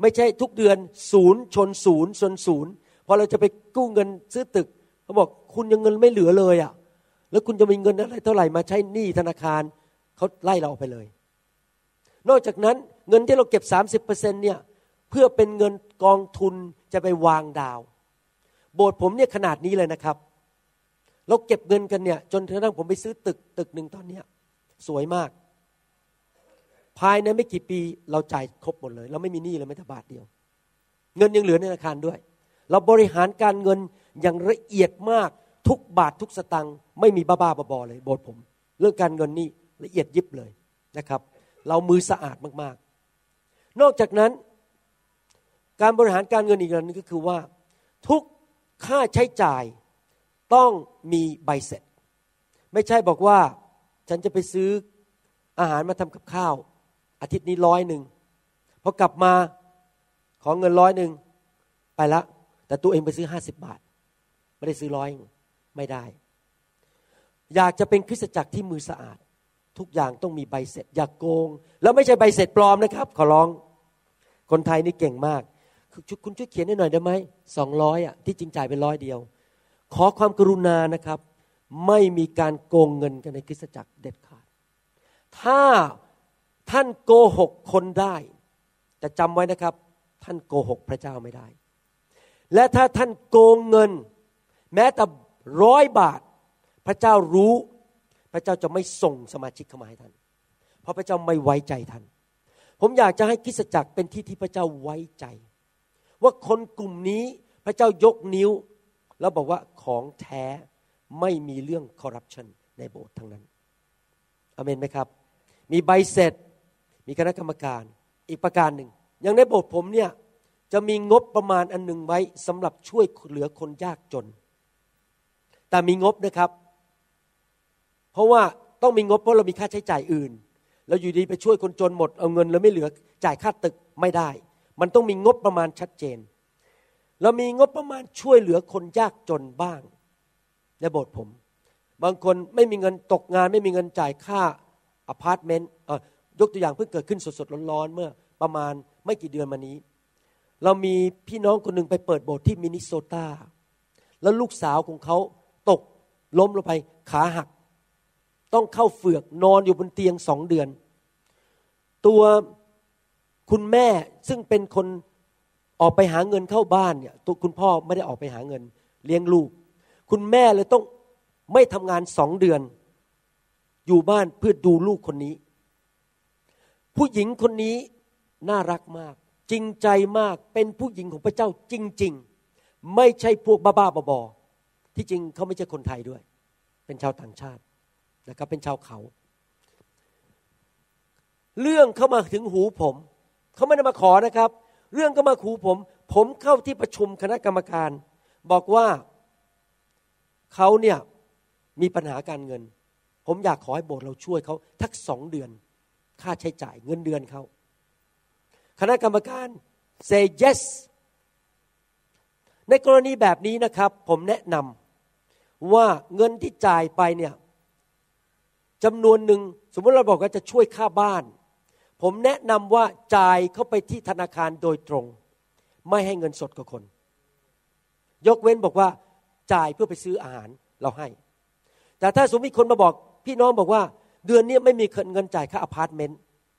ไม่ใช่ทุกเดือนศูนย์ชนศูนย์ชนศูนย์พอเราจะไปกู้เงินซื้อตึกเขาบอกคุณยังเงินไม่เหลือเลยอะ่ะ แล้วคุณจะมีเงินอะไรเท่าไหร่มาใช้หนี้ธนาคาร เขาไล่เราออกไปเลย นอกจากนั้นเงินที่เราเก็บ 30%เนี่ยเพื่อเป็นเงินกองทุนจะไปวางดาว โบสถ์ผมเนี่ยขนาดนี้เลยนะครับ เราเก็บเงินกันเนี่ยจนกระทั่งผมไปซื้อตึกตึกหนึ่งตอนเนี้ยสวยมาก ภายในไม่กี่ปีเราจ่ายครบหมดเลย เราไม่มีหนี้เลยแม้แต่บาทเดียว เงินยังเหลือในธนาคารด้วย เราบริหารการเงินอย่างละเอียดมากทุกบาททุกสตังค์ไม่มีบ้าๆบอๆเลย โบสถ์ผม เรื่องการเงินนี่ ละเอียดยิบเลยนะครับ เรามือสะอาดมากๆ นอกจากนั้น การบริหารการเงินอีกอย่างนึงก็คือว่า ทุกค่าใช้จ่ายต้องมีใบเสร็จ ไม่ใช่บอกว่าฉันจะไปซื้ออาหารมาทำกับข้าว อาทิตย์นี้ร้อยหนึ่งพอกลับมาขอเงินร้อยหนึ่งไปละ แต่ตัวเองไปซื้อห้าสิบบาท ไม่ได้ซื้อร้อยไม่ได้ อยากจะเป็นคริสตจักรที่มือสะอาด ทุกอย่างต้องมีใบเสร็จ อย่ากโกง แล้วไม่ใช่ใบเสร็จปลอมนะครับ ขอร้อง คนไทยนี่เก่งมาก คุณช่วยเขียนให้หน่อยได้ไหมสองร้อยอะที่จริงจ่ายเป็นร้อยเดียว ขอความกรุณานะครับ ไม่มีการโกงเงินกันในคริสตจักรเด็ดขาด ถ้าท่านโกหกคนได้แต่จำไว้นะครับ ท่านโกหกพระเจ้าไม่ได้ และถ้าท่านโกงเงิน แม้แต่ร้อยบาท พระเจ้ารู้ พระเจ้าจะไม่ส่งสมาชิกเข้ามาให้ท่าน เพราะพระเจ้าไม่ไว้ใจท่าน ผมอยากจะให้คริสจักรเป็นที่ที่พระเจ้าไว้ใจ ว่าคนกลุ่มนี้พระเจ้ายกนิ้ว แล้วบอกว่าของแท้ไม่มีเรื่องคอร์รัปชันในโบสถ์ทั้งนั้นอเมนไหมครับ มีใบเสร็จ มีคณะกรรมการอีกประการหนึ่ง อย่างในโบสถ์ผมเนี่ยจะมีงบประมาณอันหนึ่งไว้สำหรับช่วยเหลือคนยากจน แต่มีงบนะครับ เพราะว่าต้องมีงบเพราะเรามีค่าใช้จ่ายอื่นเราอยู่ดีไปช่วยคนจนหมดเอาเงินแล้วไม่เหลือจ่ายค่าตึกไม่ได้ มันต้องมีงบประมาณชัดเจน เรามีงบประมาณช่วยเหลือคนยากจนบ้างในโบสถ์ผม บางคนไม่มีเงินตกงาน ไม่มีเงินจ่ายค่าอพาร์ตเมนต์ยกตัวอย่างเพิ่งเกิดขึ้นสดๆร้อนๆเมื่อประมาณไม่กี่เดือนมานี้ เรามีพี่น้องคนหนึ่งไปเปิดโบสถ์ที่มินนิโซตาแล้วลูกสาวของเขาตกล้มลงไปขาหัก ต้องเข้าเฟือกนอนอยู่บนเตียงสองเดือน ตัวคุณแม่ซึ่งเป็นคนออกไปหาเงินเข้าบ้านเนี่ยตัวคุณพ่อไม่ได้ออกไปหาเงิน เลี้ยงลูก คุณแม่เลยต้องไม่ทำงานสองเดือน อยู่บ้านเพื่อดูลูกคนนี้ ผู้หญิงคนนี้น่ารักมาก จริงใจมากเป็นผู้หญิงของพระเจ้าจริง ๆ ไม่ใช่พวกบ้าๆบอๆที่จริงเขาไม่ใช่คนไทยด้วย เป็นชาวต่างชาติ นะครับเป็นชาวเขา เรื่องเข้ามาถึงหูผม เขาไม่ได้มาขอนะครับ เรื่องก็มาหูผม ผมเข้าที่ประชุมคณะกรรมการ บอกว่าเขาเนี่ยมีปัญหาการเงิน ผมอยากขอให้โบสถ์เราช่วยเขาทักสองเดือน ค่าใช้จ่ายเงินเดือนเขาคณะกรรมการ say yes ในกรณีแบบนี้นะครับ ผมแนะนำว่าเงินที่จ่ายไปเนี่ย จำนวนหนึ่งสมมติเราบอกว่าจะช่วยค่าบ้าน ผมแนะนำว่าจ่ายเข้าไปที่ธนาคารโดยตรง ไม่ให้เงินสดกับคน ยกเว้นบอกว่าจ่ายเพื่อไปซื้ออาหารเราให้ แต่ถ้าสมมติคนมาบอกพี่น้องบอกว่า เดือนนี้ไม่มีเงินจ่ายค่าอพาร์ตเมนต์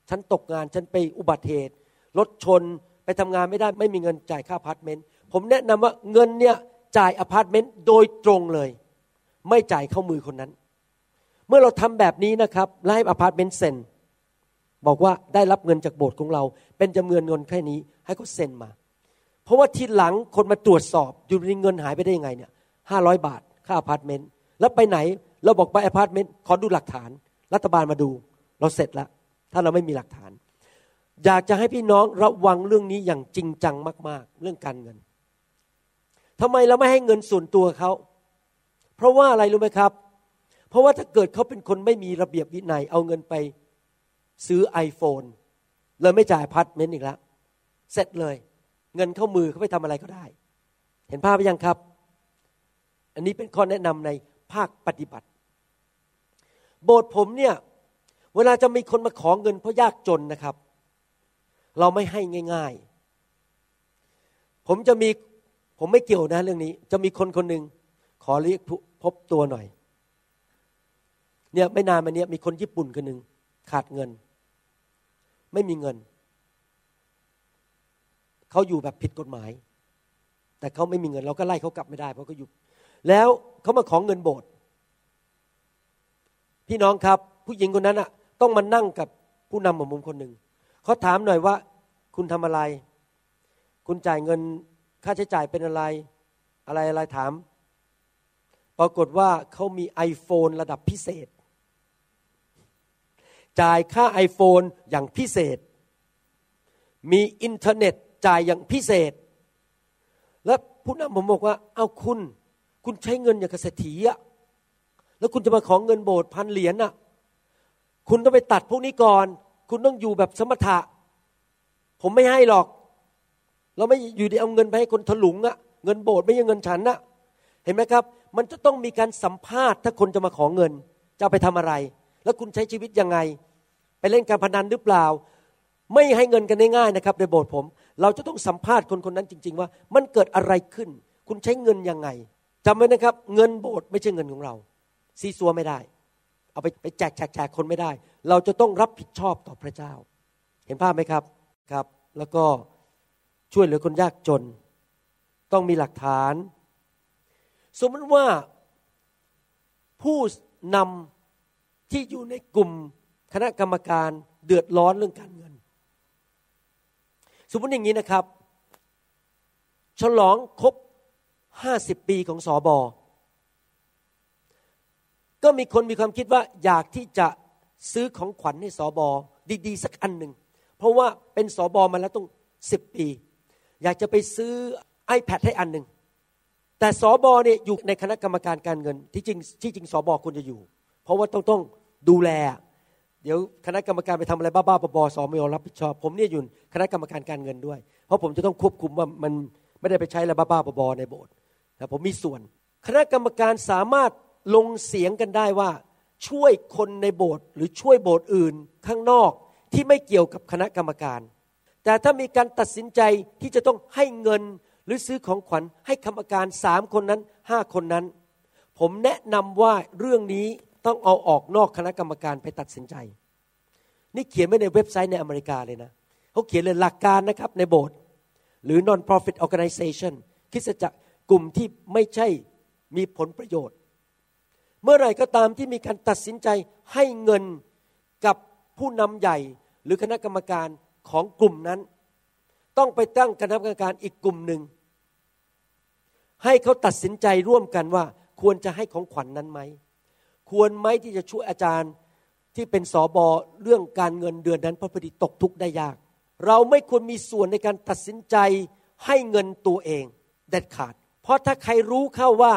ฉันตกงานฉันไปอุบัติเหตุรถชนไปทำงานไม่ได้ไม่มีเงินจ่ายค่าอพาร์ตเมนต์ผมแนะนำว่าเงินเนี่ยจ่ายอพาร์ตเมนต์โดยตรงเลย ไม่จ่ายเข้ามือคนนั้น เมื่อเราทำแบบนี้นะครับให้อพาร์ตเมนต์เซ็นบอกว่าได้รับเงินจากโบสถ์ของเรา เป็นจำนวนเงินแค่นี้ ให้เขาเซ็นมา เพราะว่าทีหลังคนมาตรวจสอบอยู่ในเงินหายไปได้ยังไงเนี่ยห้าร้อยบาทค่าอพาร์ตเมนต์แล้วไปไหนเราบอกไปอพาร์ตเมนต์ขอดูหลักฐาน รัฐบาลมาดู เราเสร็จแล้วถ้าเราไม่มีหลักฐาน อยากจะให้พี่น้องระวังเรื่องนี้อย่างจริงจังมาก ๆ เรื่องการเงินทำไมเราไม่ให้เงินส่วนตัวเขาเพราะว่าอะไรรู้ไหมครับ เพราะว่าถ้าเกิดเขาเป็นคนไม่มีระเบียบวินัย เอาเงินไปซื้อ iPhone เลยไม่จ่ายพัดเมนต์อีกแล้วเสร็จเลย เงินเข้ามือเขาไปทำอะไรก็ได้ เห็นภาพไหมยังครับ อันนี้เป็นข้อแนะนำในภาคปฏิบัติ โบสถ์ผมเนี่ย เวลาจะมีคนมาขอเงินเพราะยากจนนะครับ เราไม่ให้ง่าย ๆ ผมจะมีผมไม่เกี่ยวนะเรื่องนี้ จะมีคนคนหนึ่งขอเรียกพบตัวหน่อย เนี่ยไม่นานมาเนี้ยมีคนญี่ปุ่นคนหนึ่งขาดเงิน ไม่มีเงิน เขาอยู่แบบผิดกฎหมาย แต่เขาไม่มีเงิน เราก็ไล่เขากลับไม่ได้ เพราะเขาอยู่ แล้วเขามาขอเงินโบสถ์พี่น้องครับ ผู้หญิงคนนั้นอะ ต้องมานั่งกับผู้นำของมุมคนหนึ่งเขาถามหน่อยว่า คุณทำอะไร คุณจ่ายเงินค่าใช้จ่ายเป็นอะไร อะไรอะไรถาม ปรากฏว่าเขามี iPhone ระดับพิเศษ จ่ายค่า iPhone อย่างพิเศษ มีอินเทอร์เน็ตจ่ายอย่างพิเศษ แล้วผู้นำผมบอกว่า เอาคุณ คุณใช้เงินอย่างเกษตรีอะแล้วคุณจะมาขอเงินโบสถ์พันเหรียญน่ะ คุณต้องไปตัดพวกนี้ก่อน คุณต้องอยู่แบบสมถะ ผมไม่ให้หรอก เราไม่อยู่ดีเอาเงินไปให้คนถลุงอะเงินโบสถ์ไม่ใช่เงินฉันนะเห็นไหมครับ มันจะต้องมีการสัมภาษณ์ถ้าคนจะมาขอเงิน จะไปทำอะไร แล้วคุณใช้ชีวิตยังไง ไปเล่นการพนันหรือเปล่า ไม่ให้เงินกันง่ายๆนะครับในโบสถ์ผม เราจะต้องสัมภาษณ์คนคนนั้นจริง ๆ ว่า มันเกิดอะไรขึ้น คุณใช้เงินยังไงจำไว้นะครับ เงินโบสถ์ไม่ใช่เงินของเรา ซีซัวไม่ได้ เอาไปไปแจกแจกแจกคนไม่ได้ เราจะต้องรับผิดชอบต่อพระเจ้า เห็นภาพไหมครับครับ แล้วก็ช่วยเหลือคนยากจน ต้องมีหลักฐาน สมมติว่าผู้นำ ที่อยู่ในกลุ่มคณะกรรมการเดือดร้อนเรื่องการเงิน สมมติอย่างนี้นะครับ ฉลองครบห้าสิบปีของสอบอก็มีคนมีความคิดว่าอยากที่จะซื้อของขวัญให้สอบอดีๆ สักอันหนึ่ง เพราะว่าเป็นสอบอมาแล้วต้องสิบปี อยากจะไปซื้อ iPad ให้อันหนึ่งแต่สอบอเนี่ยอยู่ในคณะกรรมการการเงิน ที่จริงที่จริงสอบอควรจะอยู่ ราะว่าต้องต้องดูแล เดี๋ยวคณะกรรมการไปทำอะไรบ้าๆบอๆสอไม่ยอมรับผิดชอบ ผมเนี่ยอยู่คณะกรรมการการเงินด้วย เพราะผมจะต้องควบคุมว่ามันไม่ได้ไปใช้อะไรบ้าๆบอๆในโบสถ์แต่ผมมีส่วน คณะกรรมการสามารถลงเสียงกันได้ว่าช่วยคนในโบสถ์หรือช่วยโบสถ์อื่นข้างนอกที่ไม่เกี่ยวกับคณะกรรมการ แต่ถ้ามีการตัดสินใจที่จะต้องให้เงินหรือซื้อของขวัญให้กรรมการสามคนนั้นห้าคนนั้น ผมแนะนำว่าเรื่องนี้ ต้องเอาออกนอกคณะกรรมการไปตัดสินใจ นี่เขียนไว้ในเว็บไซต์ในอเมริกาเลยนะเขาเขียนเลยหลักการนะครับในโบสถ์หรือ non-profit organization คิดจะกลุ่มที่ไม่ใช่มีผลประโยชน์ เมื่อไหร่ก็ตามที่มีการตัดสินใจให้เงินกับผู้นำใหญ่หรือคณะกรรมการของกลุ่มนั้น ต้องไปตั้งคณะกรรมการอีกกลุ่มหนึ่ง ให้เขาตัดสินใจร่วมกันว่าควรจะให้ของขวัญนนั้นไหม ควรไหมที่จะช่วยอาจารย์ที่เป็นสอบอเรื่องการเงินเดือนนั้นเพราะพอดีตกทุกข์ได้ยาก เราไม่ควรมีส่วนในการตัดสินใจให้เงินตัวเองเด็ดขาด เพราะถ้าใครรู้เข้าว่า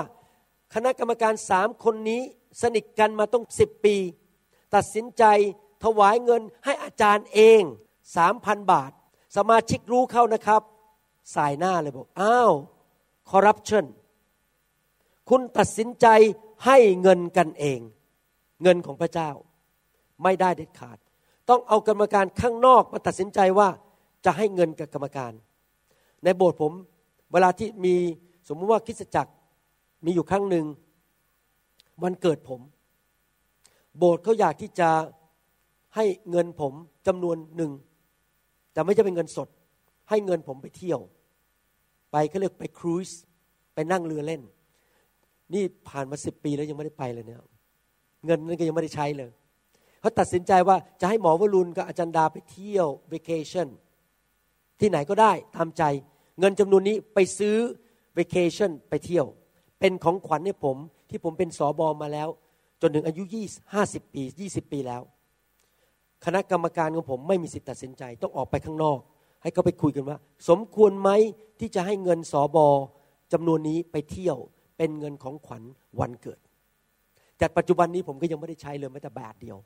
คณะกรรมการสามคนนี้สนิทกันมาต้องสิบปี ตัดสินใจถวายเงินให้อาจารย์เองสามพันบาท สมาชิกรู้เข้านะครับ สายหน้าเลยบอกอ้าวคอร์รัปชันคุณตัดสินใจ ให้เงินกันเอง เงินของพระเจ้า ไม่ได้เด็ดขาด ต้องเอากรรมการข้างนอกมาตัดสินใจว่าจะให้เงินกับกรรมการ ในโบสถ์ผมเวลาที่มีสมมติว่าคริสตจักรมีอยู่ครั้งหนึ่งวันเกิดผม โบสถ์เขาอยากที่จะให้เงินผมจำนวนหนึ่ง แต่ไม่ใช่เป็นเงินสด ให้เงินผมไปเที่ยว ไปเขาเรียกไป cruise ไปนั่งเรือเล่น นี่ผ่านมาสิบปีแล้วยังไม่ได้ไปเลยเนี่ยเงินนั้นก็ยังไม่ได้ใช้เลยเขาตัดสินใจว่าจะให้หมอวรุณกับอาจารย์ดาไปเที่ยววเคชั่นที่ไหนก็ได้ตามใจ เงินจำนวนนี้ไปซื้อวเคชั่นไปเที่ยว เป็นของขวัญให้ผมที่ผมเป็นสอบอมาแล้ว จนถึงอายุยี่ห้าสิบปียี่สิบปีแล้ว คณะกรรมการของผมไม่มีสิทธิตัดสินใจต้องออกไปข้างนอก ให้เขาไปคุยกันว่า สมควรไหมที่จะให้เงินสอบอจำนวนนี้ไปเที่ยว เป็นเงินของขวัญวันเกิด แต่ปัจจุบันนี้ผมก็ยังไม่ได้ใช้เลยแม้แต่บาทเดียว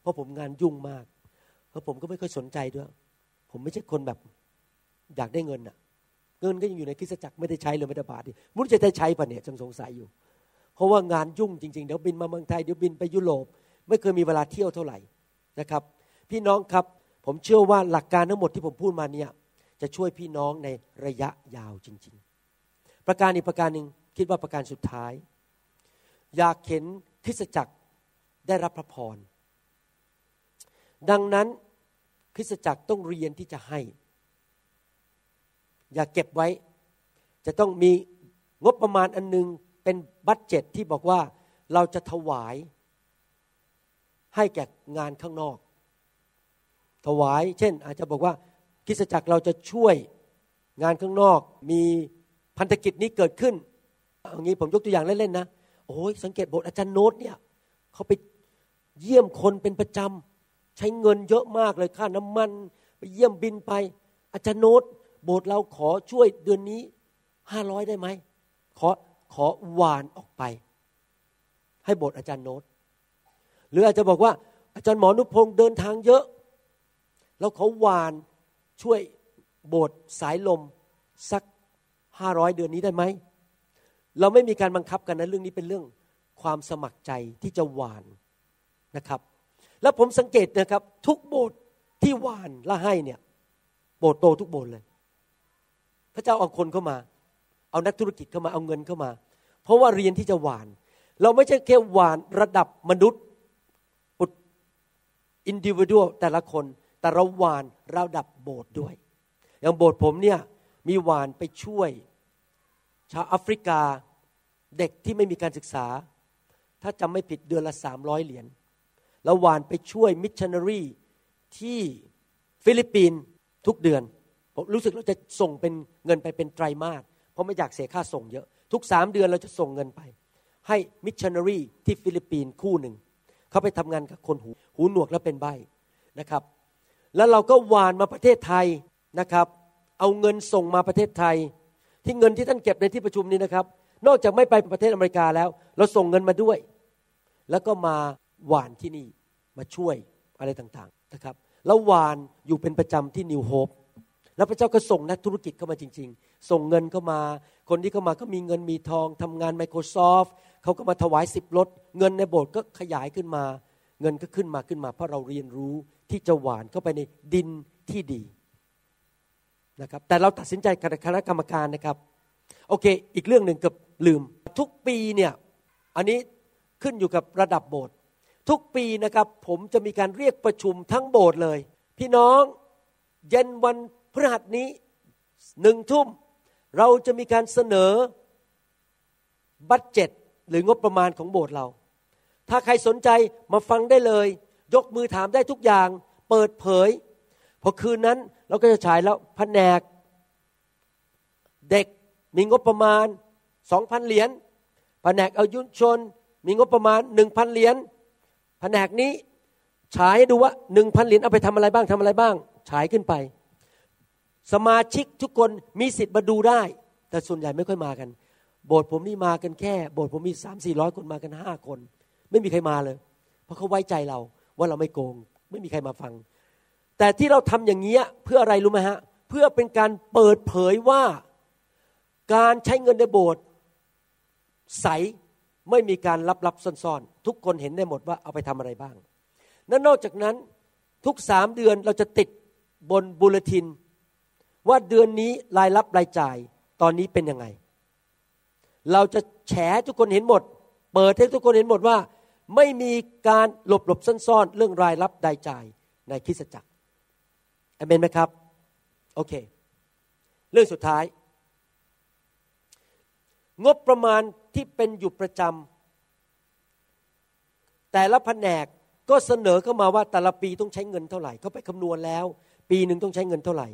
เพราะผมงานยุ่งมาก เพราะผมก็ไม่ค่อยสนใจด้วย ผมไม่ใช่คนแบบอยากได้เงินอะเงินก็ยังอยู่ในคริสตจักรไม่ได้ใช้เลยแม้แต่บาทเดียวมุ้จะได้ใช้ปะเนี่ยจังสงสัยอยู่ เพราะว่างานยุ่งจริงๆเดี๋ยวบินมาเมืองไทยเดี๋ยวบินไปยุโรปไม่เคยมีเวลาเที่ยวเท่าไหร่นะครับ พี่น้องครับผมเชื่อว่าหลักการทั้งหมดที่ผมพูดมาเนี่ยจะช่วยพี่น้องในระยะยาวจริง ๆ ประการอีกประการหนึ่ง คิดว่าประการสุดท้าย อยากเห็นคริสตจักรได้รับพระพร ดังนั้นคริสตจักรต้องเรียนที่จะให้ อย่าเก็บไว้ จะต้องมีงบประมาณอันนึงเป็นบัตเจ็ตที่บอกว่าเราจะถวายให้แก่งานข้างนอก ถวาย เช่น อาจจะบอกว่าคริสจักรเราจะช่วยงานข้างนอก มีพันธกิจนี้เกิดขึ้น อย่างนี้ผมยกตัวอย่างเล่นๆนะโอ้ยสังเกตบทอาจารย์โน้ตเนี่ยเขาไปเยี่ยมคนเป็นประจำใช้เงินเยอะมากเลยค่าน้ำมัน ไปเยี่ยมบินไป อาจารย์โน้ตโบสถ์เราขอช่วยเดือนนี้ห้าร้อยได้ไหมขอขอหวานออกไป ให้โบสถ์อาจารย์โน้ต หรืออาจจะบอกว่า อาจารย์หมอนุพงศ์เดินทางเยอะ แล้วเขาวานช่วยโบสถ์สายลมสักห้าร้อยเดือนนี้ได้ไหม เราไม่มีการบังคับกันนะเรื่องนี้เป็นเรื่องความสมัครใจที่จะหวานนะครับ แล้วผมสังเกตนะครับ ทุกโบสถ์ที่หว่านและให้เนี่ย โบสถ์โตทุกโบสถ์เลย พระเจ้าเอาคนเข้ามา เอานักธุรกิจเข้ามาเอาเงินเข้ามา เพราะว่าเรียนที่จะหว่าน เราไม่ใช่แค่หว่านระดับมนุษย์ปุต individual แต่ละคน แต่เราหว่านระดับโบสถ์ด้วย อย่างโบสถ์ผมเนี่ยมีหว่านไปช่วย ชาวแอฟริกาเด็กที่ไม่มีการศึกษา ถ้าจำไม่ผิดเดือนละสามร้อยเหรียญแล้วหว่านไปช่วยมิชชันนารีที่ฟิลิปปินส์ทุกเดือน ผมรู้สึกเราจะส่งเป็นเงินไปเป็นไตรมาสเพราะไม่อยากเสียค่าส่งเยอะ ทุกสามเดือนเราจะส่งเงินไป ให้มิชชันนารีที่ฟิลิปปินส์คู่หนึ่งเขาไปทำงานกับคนหูหูหนวกแล้วเป็นใบ้นะครับ แล้วเราก็หว่านมาประเทศไทยนะครับ เอาเงินส่งมาประเทศไทย ที่เงินที่ท่านเก็บในที่ประชุมนี้นะครับ นอกจากไม่ไปประเทศอเมริกาแล้ว เราส่งเงินมาด้วย แล้วก็มาหวานที่นี่มาช่วยอะไรต่างๆนะครับแล้วหวานอยู่เป็นประจำที่นิวโฮปแล้วพระเจ้าก็ส่งนักธุรกิจเข้ามาจริง ๆ ส่งเงินเข้ามา คนที่เข้ามาก็มีเงินมีทองทำงาน Microsoft เขาก็มาถวายสิบรถ เงินในโบสถ์ก็ขยายขึ้นมา เงินก็ขึ้นมาขึ้นมา เพราะเราเรียนรู้ที่จะหวานเข้าไปในดินที่ดี นะครับแต่เราตัดสินใจคณะกรรมการนะครับโอเค อีกเรื่องหนึ่งเกือบลืม ทุกปีเนี่ยอันนี้ขึ้นอยู่กับระดับโบสถ์ทุกปีนะครับผมจะมีการเรียกประชุมทั้งโบสถ์เลย พี่น้องเย็นวันพฤหัสนี้หนึ่งทุ่ม เราจะมีการเสนอบัตเจ็ตหรืองบประมาณของโบสถ์เรา ถ้าใครสนใจมาฟังได้เลย ยกมือถามได้ทุกอย่าง เปิดเผยพอคืนนั้น เราก็จะฉายแล้วแผนก เด็กมีงบประมาณสองพันเหรียญแผนกอายุชน มีงบประมาณหนึ่งพันเหรียญแผนกนี้ฉายดูว่าหนึ่งพันเหรียญเอาไปทำอะไรบ้างทำอะไรบ้าง ฉายขึ้นไป สมาชิกทุกคนมีสิทธิ์มาดูได้ แต่ส่วนใหญ่ไม่ค่อยมากัน โบสถ์ผมนี่มากันแค่ โบสถ์ผมมีสามสี่ร้อยคนมากันห้าคน ไม่มีใครมาเลย เพราะเขาไว้ใจเราว่าเราไม่โกง ไม่มีใครมาฟัง แต่ที่เราทำอย่างนี้เพื่ออะไรรู้ไหมฮะ เพื่อเป็นการเปิดเผยว่าการใช้เงินในโบสถ์ใสไม่มีการลับลับซ่อนๆ ทุกคนเห็นได้หมดว่าเอาไปทำอะไรบ้างและนอกจากนั้นทุกสามเดือนเราจะติดบนบูเลติน ว่าเดือนนี้รายรับรายจ่ายตอนนี้เป็นยังไง เราจะแฉทุกคนเห็นหมด เปิดให้ทุกคนเห็นหมดว่า ไม่มีการหลบหลบซ่อนๆเรื่องรายรับรายจ่ายในคริสตจักร อเมนไหมครับ โอเค เรื่องสุดท้าย งบประมาณที่เป็นอยู่ประจำแต่ละแผนกก็เสนอเข้ามาว่าแต่ละปีต้องใช้เงินเท่าไหร่เขาไปคำนวณแล้ว ปีหนึ่งต้องใช้เงินเท่าไหร่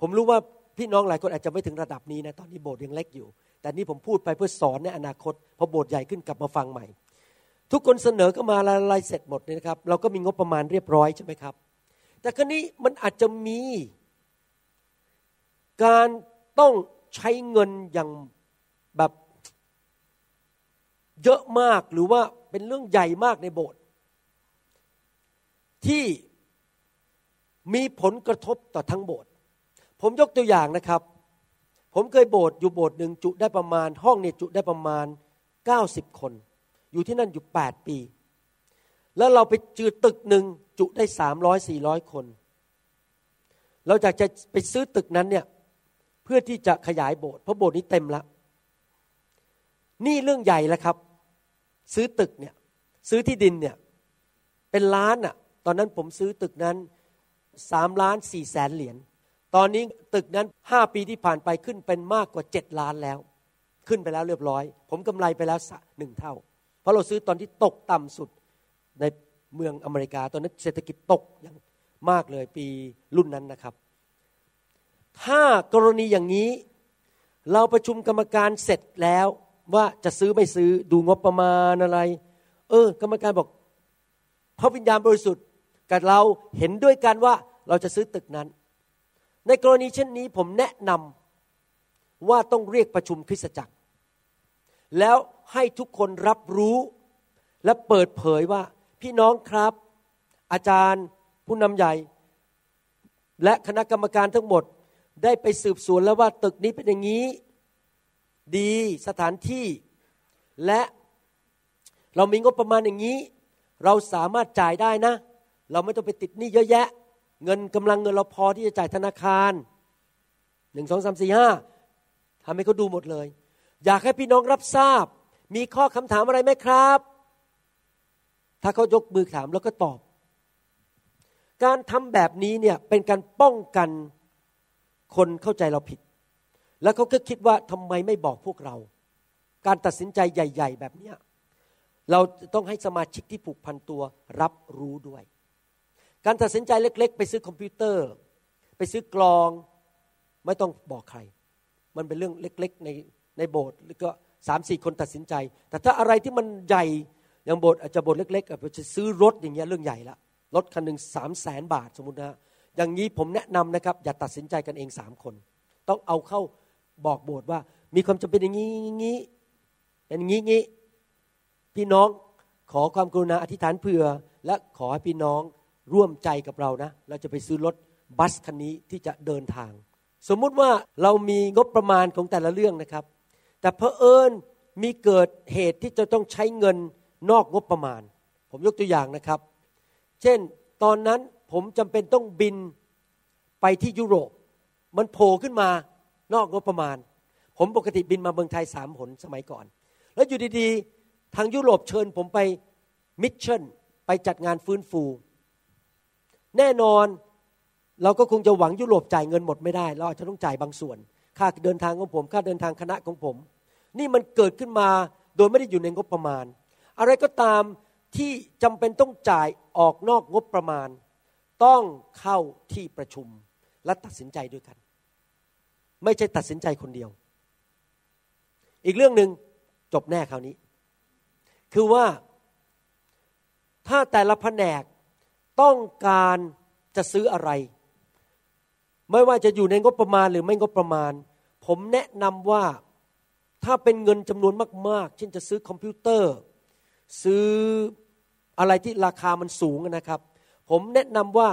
ผมรู้ว่าพี่น้องหลายคนอาจจะไม่ถึงระดับนี้นะตอนนี้โบสถ์ยังเล็กอยู่ แต่นี่ผมพูดไปเพื่อสอนในอนาคตพอโบสถ์ใหญ่ขึ้นกลับมาฟังใหม่ ทุกคนเสนอเข้ามาละลายเสร็จหมดเลยนะครับ เราก็มีงบประมาณเรียบร้อยใช่ไหมครับ แต่ครนี้มันอาจจะมี การต้องใช้เงินอย่างแบบเยอะมากหรือว่าเป็นเรื่องใหญ่มากในโบสถ์ที่มีผลกระทบต่อทั้งโบสถ์ผมยกตัวอย่างนะครับ ผมเคยโบสถ์อยู่โบสถ์หนึ่งจุได้ประมาณ ห้องเนี่ยจุได้ประมาณ 90 คน อยู่ที่นั่นอยู่ 8 ปี แล้วเราไปจือตึกหนึ่ง จุได้300 400คน เราอยากจะไปซื้อตึกนั้นเนี่ยเพื่อที่จะขยายโบสถ์เพราะโบสถ์นี้เต็มแล้วนี่เรื่องใหญ่แล้วครับ ซื้อตึกเนี่ยซื้อที่ดินเนี่ยเป็นล้านอะ่ะ ตอนนั้นผมซื้อตึกนั้นสามล้านสี่แสนเหรียญตอนนี้ตึกนั้นห้าปีที่ผ่านไปขึ้นเป็นมากกว่าเจ็ดล้านแล้ว ขึ้นไปแล้วเรียบร้อย ผมกำไรไปแล้วหนึ่งเท่า เพราะเราซื้อตอนที่ตกต่ำสุดใน เมืองอเมริกาตอนนั้นเศรษฐกิจตกอย่างมากเลยปีรุ่นนั้นนะครับ ถ้ากรณีอย่างนี้เราประชุมกรรมการเสร็จแล้วว่าจะซื้อไม่ซื้อดูงบประมาณอะไร เออ กรรมการบอกพระวิญญาณบริสุทธิ์กับเราเห็นด้วยกันว่าเราจะซื้อตึกนั้น ในกรณีเช่นนี้ผมแนะนำว่าต้องเรียกประชุมคริสตจักร แล้วให้ทุกคนรับรู้และเปิดเผยว่า พี่น้องครับ อาจารย์ผู้นำใหญ่ และคณะกรรมการทั้งหมดได้ไปสืบสวนแล้วว่าตึกนี้เป็นอย่างนี้ ดีสถานที่ และเรามีงบประมาณอย่างนี้ เราสามารถจ่ายได้นะ เราไม่ต้องไปติดหนี้เยอะแยะ เงินกำลังเงินเราพอที่จะจ่ายธนาคารหนึ่งสองสามสี่ห้าทำให้เขาดูหมดเลย อยากให้พี่น้องรับทราบ มีข้อคำถามอะไรไหมครับ ถ้าเขายกมือถามแล้วก็ตอบ การทำแบบนี้เนี่ยเป็นการป้องกันคนเข้าใจเราผิด แล้วเขาก็คิดว่าทำไมไม่บอกพวกเรา การตัดสินใจใหญ่ ๆ แบบเนี้ยเราต้องให้สมาชิกที่ผูกพันตัวรับรู้ด้วย การตัดสินใจเล็ก ๆ ไปซื้อคอมพิวเตอร์ ไปซื้อกลองไม่ต้องบอกใคร มันเป็นเรื่องเล็ก ๆ ในในโบสถ์แล้วก็สามสี่คนตัดสินใจ แต่ถ้าอะไรที่มันใหญ่ ย่างบสถ์อาจจะบสถ์เล็กๆอาจจะซื้อรถอย่างเงี้ยเรื่องใหญ่ละรถคันหนึ่งสามแสนบาทสมมตินะอย่างนี้ผมแนะนำนะครับ อย่าตัดสินใจกันเองสามคน ต้องเอาเข้าบอกโบสถ์ว่า มีความจำเป็นอย่างนี้อย่างนี้เป็นอย่างนี้งี้พี่น้องขอความกรุณาอธิษฐานเผื่อ และขอให้พี่น้องร่วมใจกับเรานะ เราจะไปซื้อรถบัสคันนี้ที่จะเดินทาง สมมุติว่าเรามีงบประมาณของแต่ละเรื่องนะครับ แต่เพอเอิญมีเกิดเหตุที่จะต้องใช้เงิน นอกงบประมาณ ผมยกตัวอย่างนะครับ เช่นตอนนั้นผมจำเป็นต้องบินไปที่ยุโรป มันโผล่ขึ้นมานอกงบประมาณ ผมปกติบินมาเมืองไทยสามหนสมัยก่อน แล้วอยู่ดีๆ ทางยุโรปเชิญผมไปมิชชั่นไปจัดงานฟื้นฟู แน่นอนเราก็คงจะหวังยุโรปจ่ายเงินหมดไม่ได้ เราอาจจะต้องจ่ายบางส่วน ค่าเดินทางของผม ค่าเดินทางคณะของผม นี่มันเกิดขึ้นมาโดยไม่ได้อยู่ในงบประมาณ อะไรก็ตามที่จำเป็นต้องจ่ายออกนอกงบประมาณ ต้องเข้าที่ประชุมและตัดสินใจด้วยกัน ไม่ใช่ตัดสินใจคนเดียว อีกเรื่องหนึ่งจบแน่คราวนี้ คือว่าถ้าแต่ละแผนกต้องการจะซื้ออะไร ไม่ว่าจะอยู่ในงบประมาณหรือไม่งบประมาณ ผมแนะนำว่าถ้าเป็นเงินจำนวนมาก ๆ เช่นจะซื้อคอมพิวเตอร์ ซื้ออะไรที่ราคามันสูงนะครับ ผมแนะนำว่า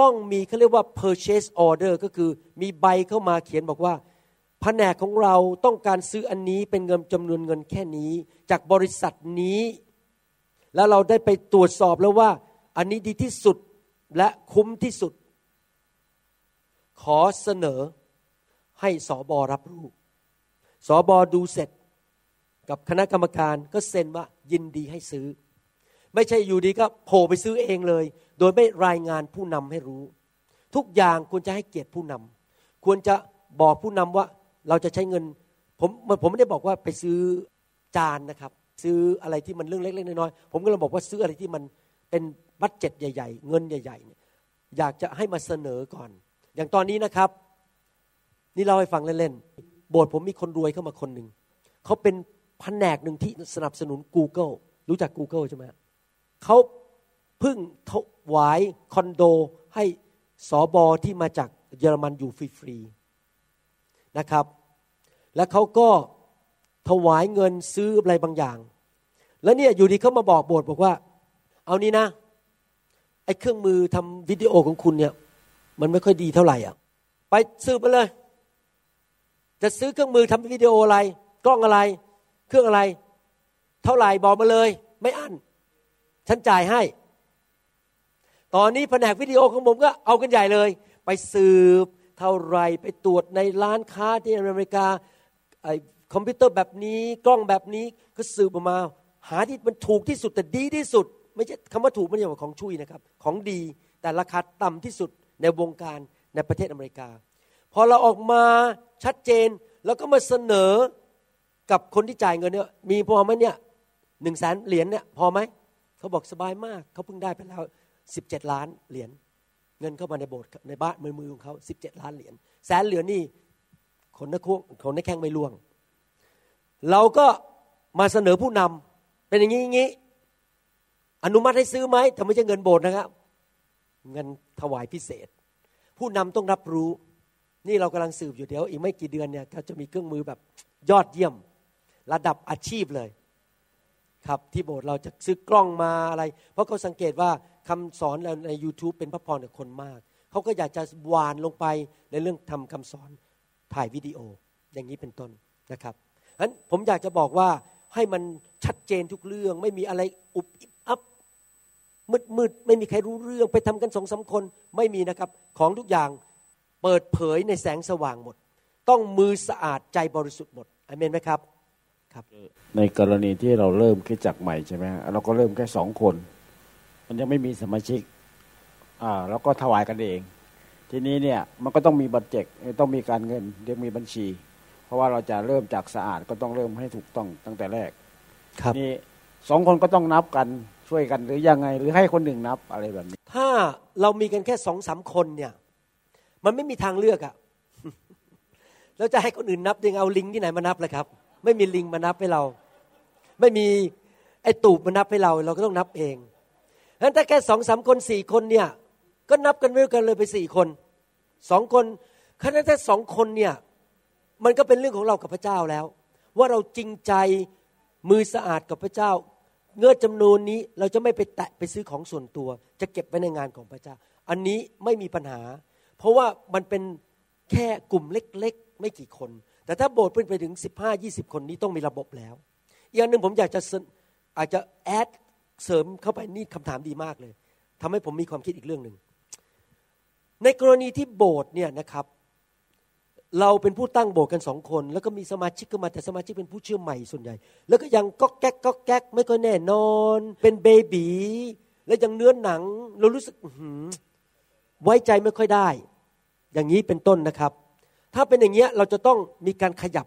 ต้องมีเขาเรียกว่า purchase order ก็คือมีใบเข้ามาเขียนบอกว่าแผนกของเราต้องการซื้ออันนี้เป็นเงินจำนวนเงินแค่นี้ จากบริษัทนี้ แล้วเราได้ไปตรวจสอบแล้วว่า อันนี้ดีที่สุดและคุ้มที่สุด ขอเสนอให้สอบอรับรู้สอบอดูเสร็จ กับคณะกรรมการก็เซ็นว่ายินดีให้ซื้อ ไม่ใช่อยู่ดีก็โผล่ไปซื้อเองเลย โดยไม่รายงานผู้นำให้รู้ ทุกอย่างควรจะให้เกียรติผู้นำควรจะบอกผู้นำว่าเราจะใช้เงิน ผมผมไม่ได้บอกว่าไปซื้อจานนะครับ ซื้ออะไรที่มันเรื่องเล็กๆน้อยๆผมก็เลยบอกว่าซื้ออะไรที่มันเป็นบัตเจ็ตใหญ่ ๆ เงินใหญ่ๆเนี่ยอยากจะให้มาเสนอก่อน อย่างตอนนี้นะครับ นี่เราให้ฟังเล่นๆโบสถ์ผมมีคนรวยเข้ามาคนหนึ่งเขาเป็น แผนกหนึ่งที่สนับสนุน Google รู้จัก Google ใช่ไหมเขาเพิ่งถวายคอนโดให้สอบอที่มาจากเยอรมันอยู่ฟรีๆนะครับ และเขาก็ถวายเงินซื้ออะไรบางอย่าง แล้วเนี่ยอยู่ดีเขามาบอกโบสถ์บอกว่า เอานี้นะไอ้เครื่องมือทำวิดีโอของคุณเนี่ย มันไม่ค่อยดีเท่าไหร่อะ ไปซื้อไปเลย จะซื้อเครื่องมือทำวิดีโออะไร กล้องอะไร เครื่องอะไร เท่าไหร่บอกมาเลย ไม่อั้นฉันจ่ายให้ ตอนนี้แผนกวิดีโอของผมก็เอากันใหญ่เลย ไปสืบเท่าไรไปตรวจในร้านค้าที่อเมริกาไอคอมพิวเตอร์แบบนี้กล้องแบบนี้ก็สืบออกมา หาที่มันถูกที่สุดแต่ดีที่สุด ไม่ใช่คำว่าถูกไม่ใช่ว่าของชุยนะครับ ของดีแต่ราคาต่ำที่สุดในวงการในประเทศอเมริกา พอเราออกมาชัดเจนแล้วก็มาเสนอ กับคนที่จ่ายเงินเนี่ยมีพอไหมเนี่ยหนึ่งแสนเหรียญเนี่ยพอไหมเขาบอกสบายมากเขาเพิ่งได้ไปแล้วสิบเจ็ดล้านเหรียญเงินเข้ามาในโบสถ์ในบ้านมือมือของเขาสิบเจ็ดล้านเหรียญแสนเหรียญนี่คนนักควงคนนักแข่งไม่ล่วง เราก็มาเสนอผู้นำเป็นอย่างนี้อย่างนี้ อนุมัติให้ซื้อไหมแต่ไม่ใช่เงินโบสถ์นะครับ เงินถวายพิเศษ ผู้นำต้องรับรู้ นี่เรากำลังสืบอยู่เดี๋ยว อีกไม่กี่เดือนเนี่ยเขาจะมีเครื่องมือแบบยอดเยี่ยม ระดับอาชีพเลย ครับที่โบสถ์เราจะซื้อกล้องมาอะไร เพราะเขาสังเกตว่าคำสอนเราใน YouTube เป็นพระพรกับคนมาก เขาก็อยากจะหวานลงไปในเรื่องทำคำสอนถ่ายวิดีโออย่างนี้เป็นต้นนะครับฉะนั้นผมอยากจะบอกว่าให้มันชัดเจนทุกเรื่อง ไม่มีอะไรอุบอับมืดมืดไม่มีใครรู้เรื่องไปทำกันสองสาคนไม่มีนะครับ ของทุกอย่างเปิดเผยในแสงสว่างหมด ต้องมือสะอาดใจบริสุทธิ์หมดอเมนไหมครับ ครับในกรณีที่เราเริ่มคิดจักใหม่ใช่ไหมเราก็เริ่มแค่สองคน มันยังไม่มีสมาชิก อ่าแล้วก็ถวายกันเอง ทีนี้เนี่ยมันก็ต้องมีบัตเจกต้องมีการเงินเรียกมีบัญชี เพราะว่าเราจะเริ่มจากสะอาดก็ต้องเริ่มให้ถูกต้องตั้งแต่แรก ครับนี่สองคนก็ต้องนับกันช่วยกันหรือยังไง หรือให้คนหนึ่งนับอะไรแบบนี้ ถ้าเรามีกันแค่สองสามคนเนี่ย มันไม่มีทางเลือกอะเราจะให้คนอื่นนับยังเอาลิงที่ไหนมานับเลยครับ ไม่มีลิงมานับให้เรา ไม่มีไอ้ตูบมานับให้เรา เราก็ต้องนับเองงั้นถ้าแค่สองสามคนสี่คนเนี่ย ก็นับกันไว้กันเลยไปสี่คนสองคนขณะถ้าสองคนเนี่ยมันก็เป็นเรื่องของเรากับพระเจ้าแล้ว ว่าเราจริงใจมือสะอาดกับพระเจ้า เงินจำนวนนี้เราจะไม่ไปแตะไปซื้อของส่วนตัว จะเก็บไว้ในงานของพระเจ้า อันนี้ไม่มีปัญหา เพราะว่ามันเป็นแค่กลุ่มเล็กๆ ไม่กี่คน แต่ถ้าโบสถ์เป็นไปถึง 15 20 คนนี้ต้องมีระบบแล้ว อีกอย่างหนึ่งผมอยากจะอาจจะแอดเสริมเข้าไปนี่คำถามดีมากเลย ทำให้ผมมีความคิดอีกเรื่องหนึ่ง ในกรณีที่โบสถ์เนี่ยนะครับ เราเป็นผู้ตั้งโบสถ์กันสองคน แล้วก็มีสมาชิกเข้ามาแต่สมาชิกเป็นผู้เชื่อใหม่ส่วนใหญ่ แล้วก็ยังก็แก๊กก็แก๊กไม่ค่อยแน่นอน เป็นเบบีแล้วยังเนื้อหนัง เรารู้สึกหือไว้ใจไม่ค่อยได้ อย่างนี้เป็นต้นนะครับ ถ้าเป็นอย่างเงี้ยเราจะต้องมีการขยับ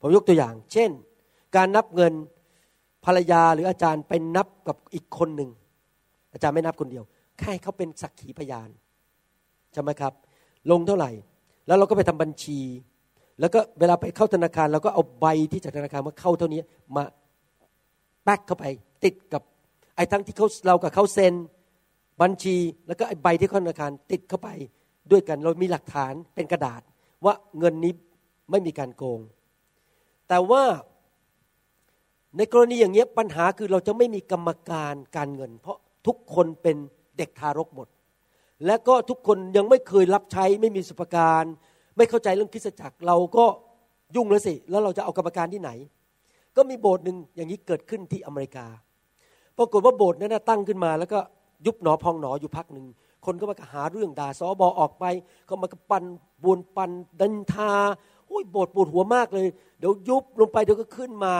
ผมยกตัวอย่าง เช่น การนับเงินภรรยาหรืออาจารย์ไปนับกับอีกคนหนึ่ง อาจารย์ไม่นับคนเดียวแค่ให้เขาเป็นสักขีพยานใช่ไหมครับ ลงเท่าไหร่ แล้วเราก็ไปทำบัญชี แล้วก็เวลาไปเข้าธนาคารเราก็เอาใบที่จากธนาคารมาเข้าเท่านี้มาแป๊กเข้าไปติดกับไอ้ทั้งที่เขาเรากับเขาเซ็นบัญชี แล้วก็ไอ้ใบที่เขาธนาคารติดเข้าไป ด้วยกันเรามีหลักฐานเป็นกระดาษว่าเงินนี้ไม่มีการโกง แต่ว่าในกรณีอย่างเงี้ยปัญหาคือเราจะไม่มีกรรมการการเงิน เพราะทุกคนเป็นเด็กทารกหมด และก็ทุกคนยังไม่เคยรับใช้ไม่มีสุปการ ไม่เข้าใจเรื่องคริสจักรเราก็ยุ่งแล้วสิ แล้วเราจะเอากรรมการที่ไหน ก็มีโบสถ์หนึ่งอย่างนี้เกิดขึ้นที่อเมริกา ปรากฏว่าโบสถ์นั้นตั้งขึ้นมา แล้วก็ยุบหนอพองหนออยู่พักหนึ่ง คนก็มาหาเรื่องด่าสอบอออกไปก็มาปันบวนปันดันทาโอ้ยโบสถ์ปวดหัวมากเลย เดี๋ยวยุบลงไปเดี๋ยวก็ขึ้นมา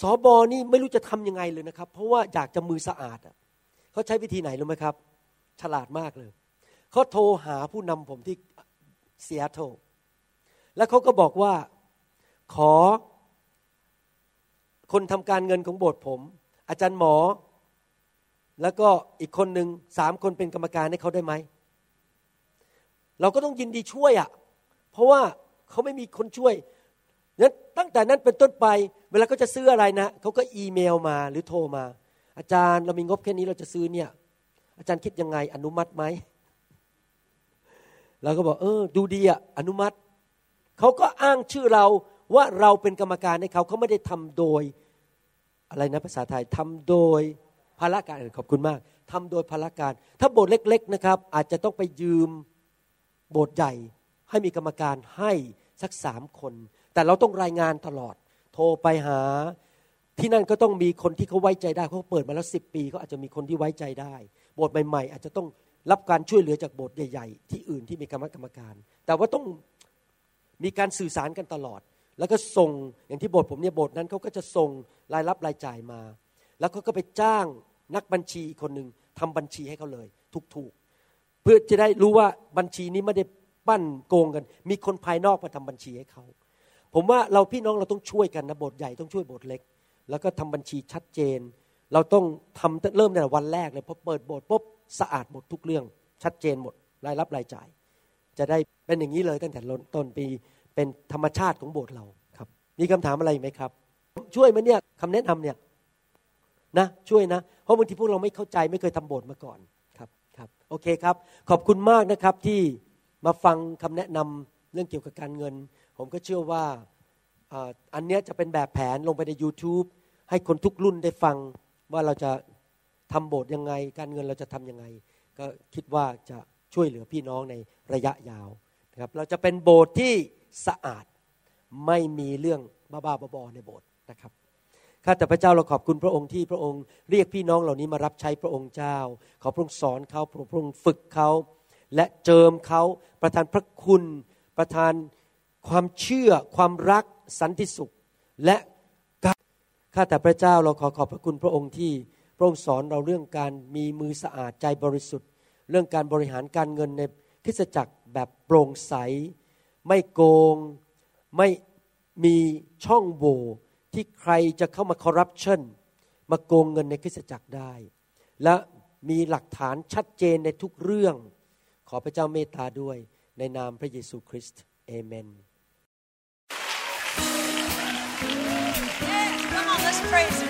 สอบอนี่ไม่รู้จะทำยังไงเลยนะครับ เพราะว่าอยากจะมือสะอาดอะเขาใช้วิธีไหนรู้ไหมครับ ฉลาดมากเลยเขาโทรหาผู้นำผมที่เซียโตแล้วเขาก็บอกว่าขอ คนทำการเงินของโบสถ์ผม อาจารย์หมอ แล้วก็อีกคนหนึ่งสามคนเป็นกรรมการให้เขาได้ไหม เราก็ต้องยินดีช่วยอะ่ะ เพราะว่าเขาไม่มีคนช่วยนั้นตั้งแต่นั้นเป็นต้นไป เวลาเขาจะซื้ออะไรนะเขาก็อีเมลมาหรือโทรมา อาจารย์เรามีงบแค่นี้เราจะซื้อเนี่ย อาจารย์คิดยังไงอนุมัติไหมเราก็บอกเออดูดีอะอนุมัติเขาก็อ้างชื่อเราว่าเราเป็นกรรมการให้เขาเขาไม่ได้ทำโดยอะไรนะภาษาไทยทำโดย ภาระการขอบคุณมากทำโดยภาระการ ถ้าโบสถ์เล็ก ๆนะครับ อาจจะต้องไปยืมโบสถ์ใหญ่ ให้มีกรรมการให้สักสามคน แต่เราต้องรายงานตลอด โทรไปหา ที่นั่นก็ต้องมีคนที่เขาไว้ใจได้เขาเปิดมาแล้วสิบปีก็อาจจะมีคนที่ไว้ใจได้ โบสถ์ใหม่ๆ อาจจะต้องรับการช่วยเหลือจากโบสถ์ใหญ่ ๆ ที่อื่นที่มีคณะกรรมการ แต่ว่าต้องมีการสื่อสารกันตลอด แล้วก็ส่งอย่างที่โบสถ์ผมเนี่ยโบสถ์นั้นเขาก็จะส่งรายรับรายจ่ายมา แล้วเขาก็ไปจ้าง นักบัญชีคนหนึ่งทำบัญชีให้เขาเลย ถูกๆ เพื่อจะได้รู้ว่าบัญชีนี้ไม่ได้ปั้นโกงกัน มีคนภายนอกมาทำบัญชีให้เขาผมว่าเราพี่น้องเราต้องช่วยกันนะโบสถ์ใหญ่ต้องช่วยโบสถ์เล็ก แล้วก็ทำบัญชีชัดเจน เราต้องทำเริ่มในวันแรกเลยพอเปิดโบสถ์ปุ๊บสะอาดหมดทุกเรื่อง ชัดเจนหมดรายรับรายจ่าย จะได้เป็นอย่างนี้เลยตั้งแต่ต้นปีเป็นธรรมชาติของโบสถ์เราครับ มีคำถามอะไรไหมครับ ช่วยไหมเนี่ยคำแนะนำเนี่ย นะช่วยนะ เพราะบางทีพวกเราไม่เข้าใจไม่เคยทำโบสถ์มาก่อนครับครับโอเคครับ ขอบคุณมากนะครับที่มาฟังคำแนะนำเรื่องเกี่ยวกับการเงิน ผมก็เชื่อว่าอันนี้จะเป็นแบบแผนลงไปใน YouTube ให้คนทุกรุ่นได้ฟังว่าเราจะทำโบสถ์ยังไง การเงินเราจะทํำยังไง ก็คิดว่าจะช่วยเหลือพี่น้องในระยะยาวนะครับเราจะเป็นโบสถ์ที่สะอาดไม่มีเรื่องบ้าๆบอๆในโบสถ์นะครับ ข้าแต่พระเจ้าเราขอบคุณพระองค์ที่พระองค์เรียกพี่น้องเหล่านี้มารับใช้พระองค์เจ้า ขอพระองค์สอนเขาพระองค์ฝึกเขา และเจิมเขาประทานพระคุณ ประทานความเชื่อ ความรักสันติสุข และข้าแต่พระเจ้าเราขอขอบพระคุณพระองค์ที่พระองค์สอนเราเรื่องการมีมือสะอาดใจบริสุทธิ์ เรื่องการบริหารการเงินในคริสตจักรแบบโปร่งใส ไม่โกง ไม่มีช่องโหว่ ที่ใครจะเข้ามาคอร์รัปชันมาโกงเงินในคริสตจักรได้ และมีหลักฐานชัดเจนในทุกเรื่อง ขอพระเจ้าเมตตาด้วยในนามพระเยซูคริสต์เอเมน Come on, let's praise Him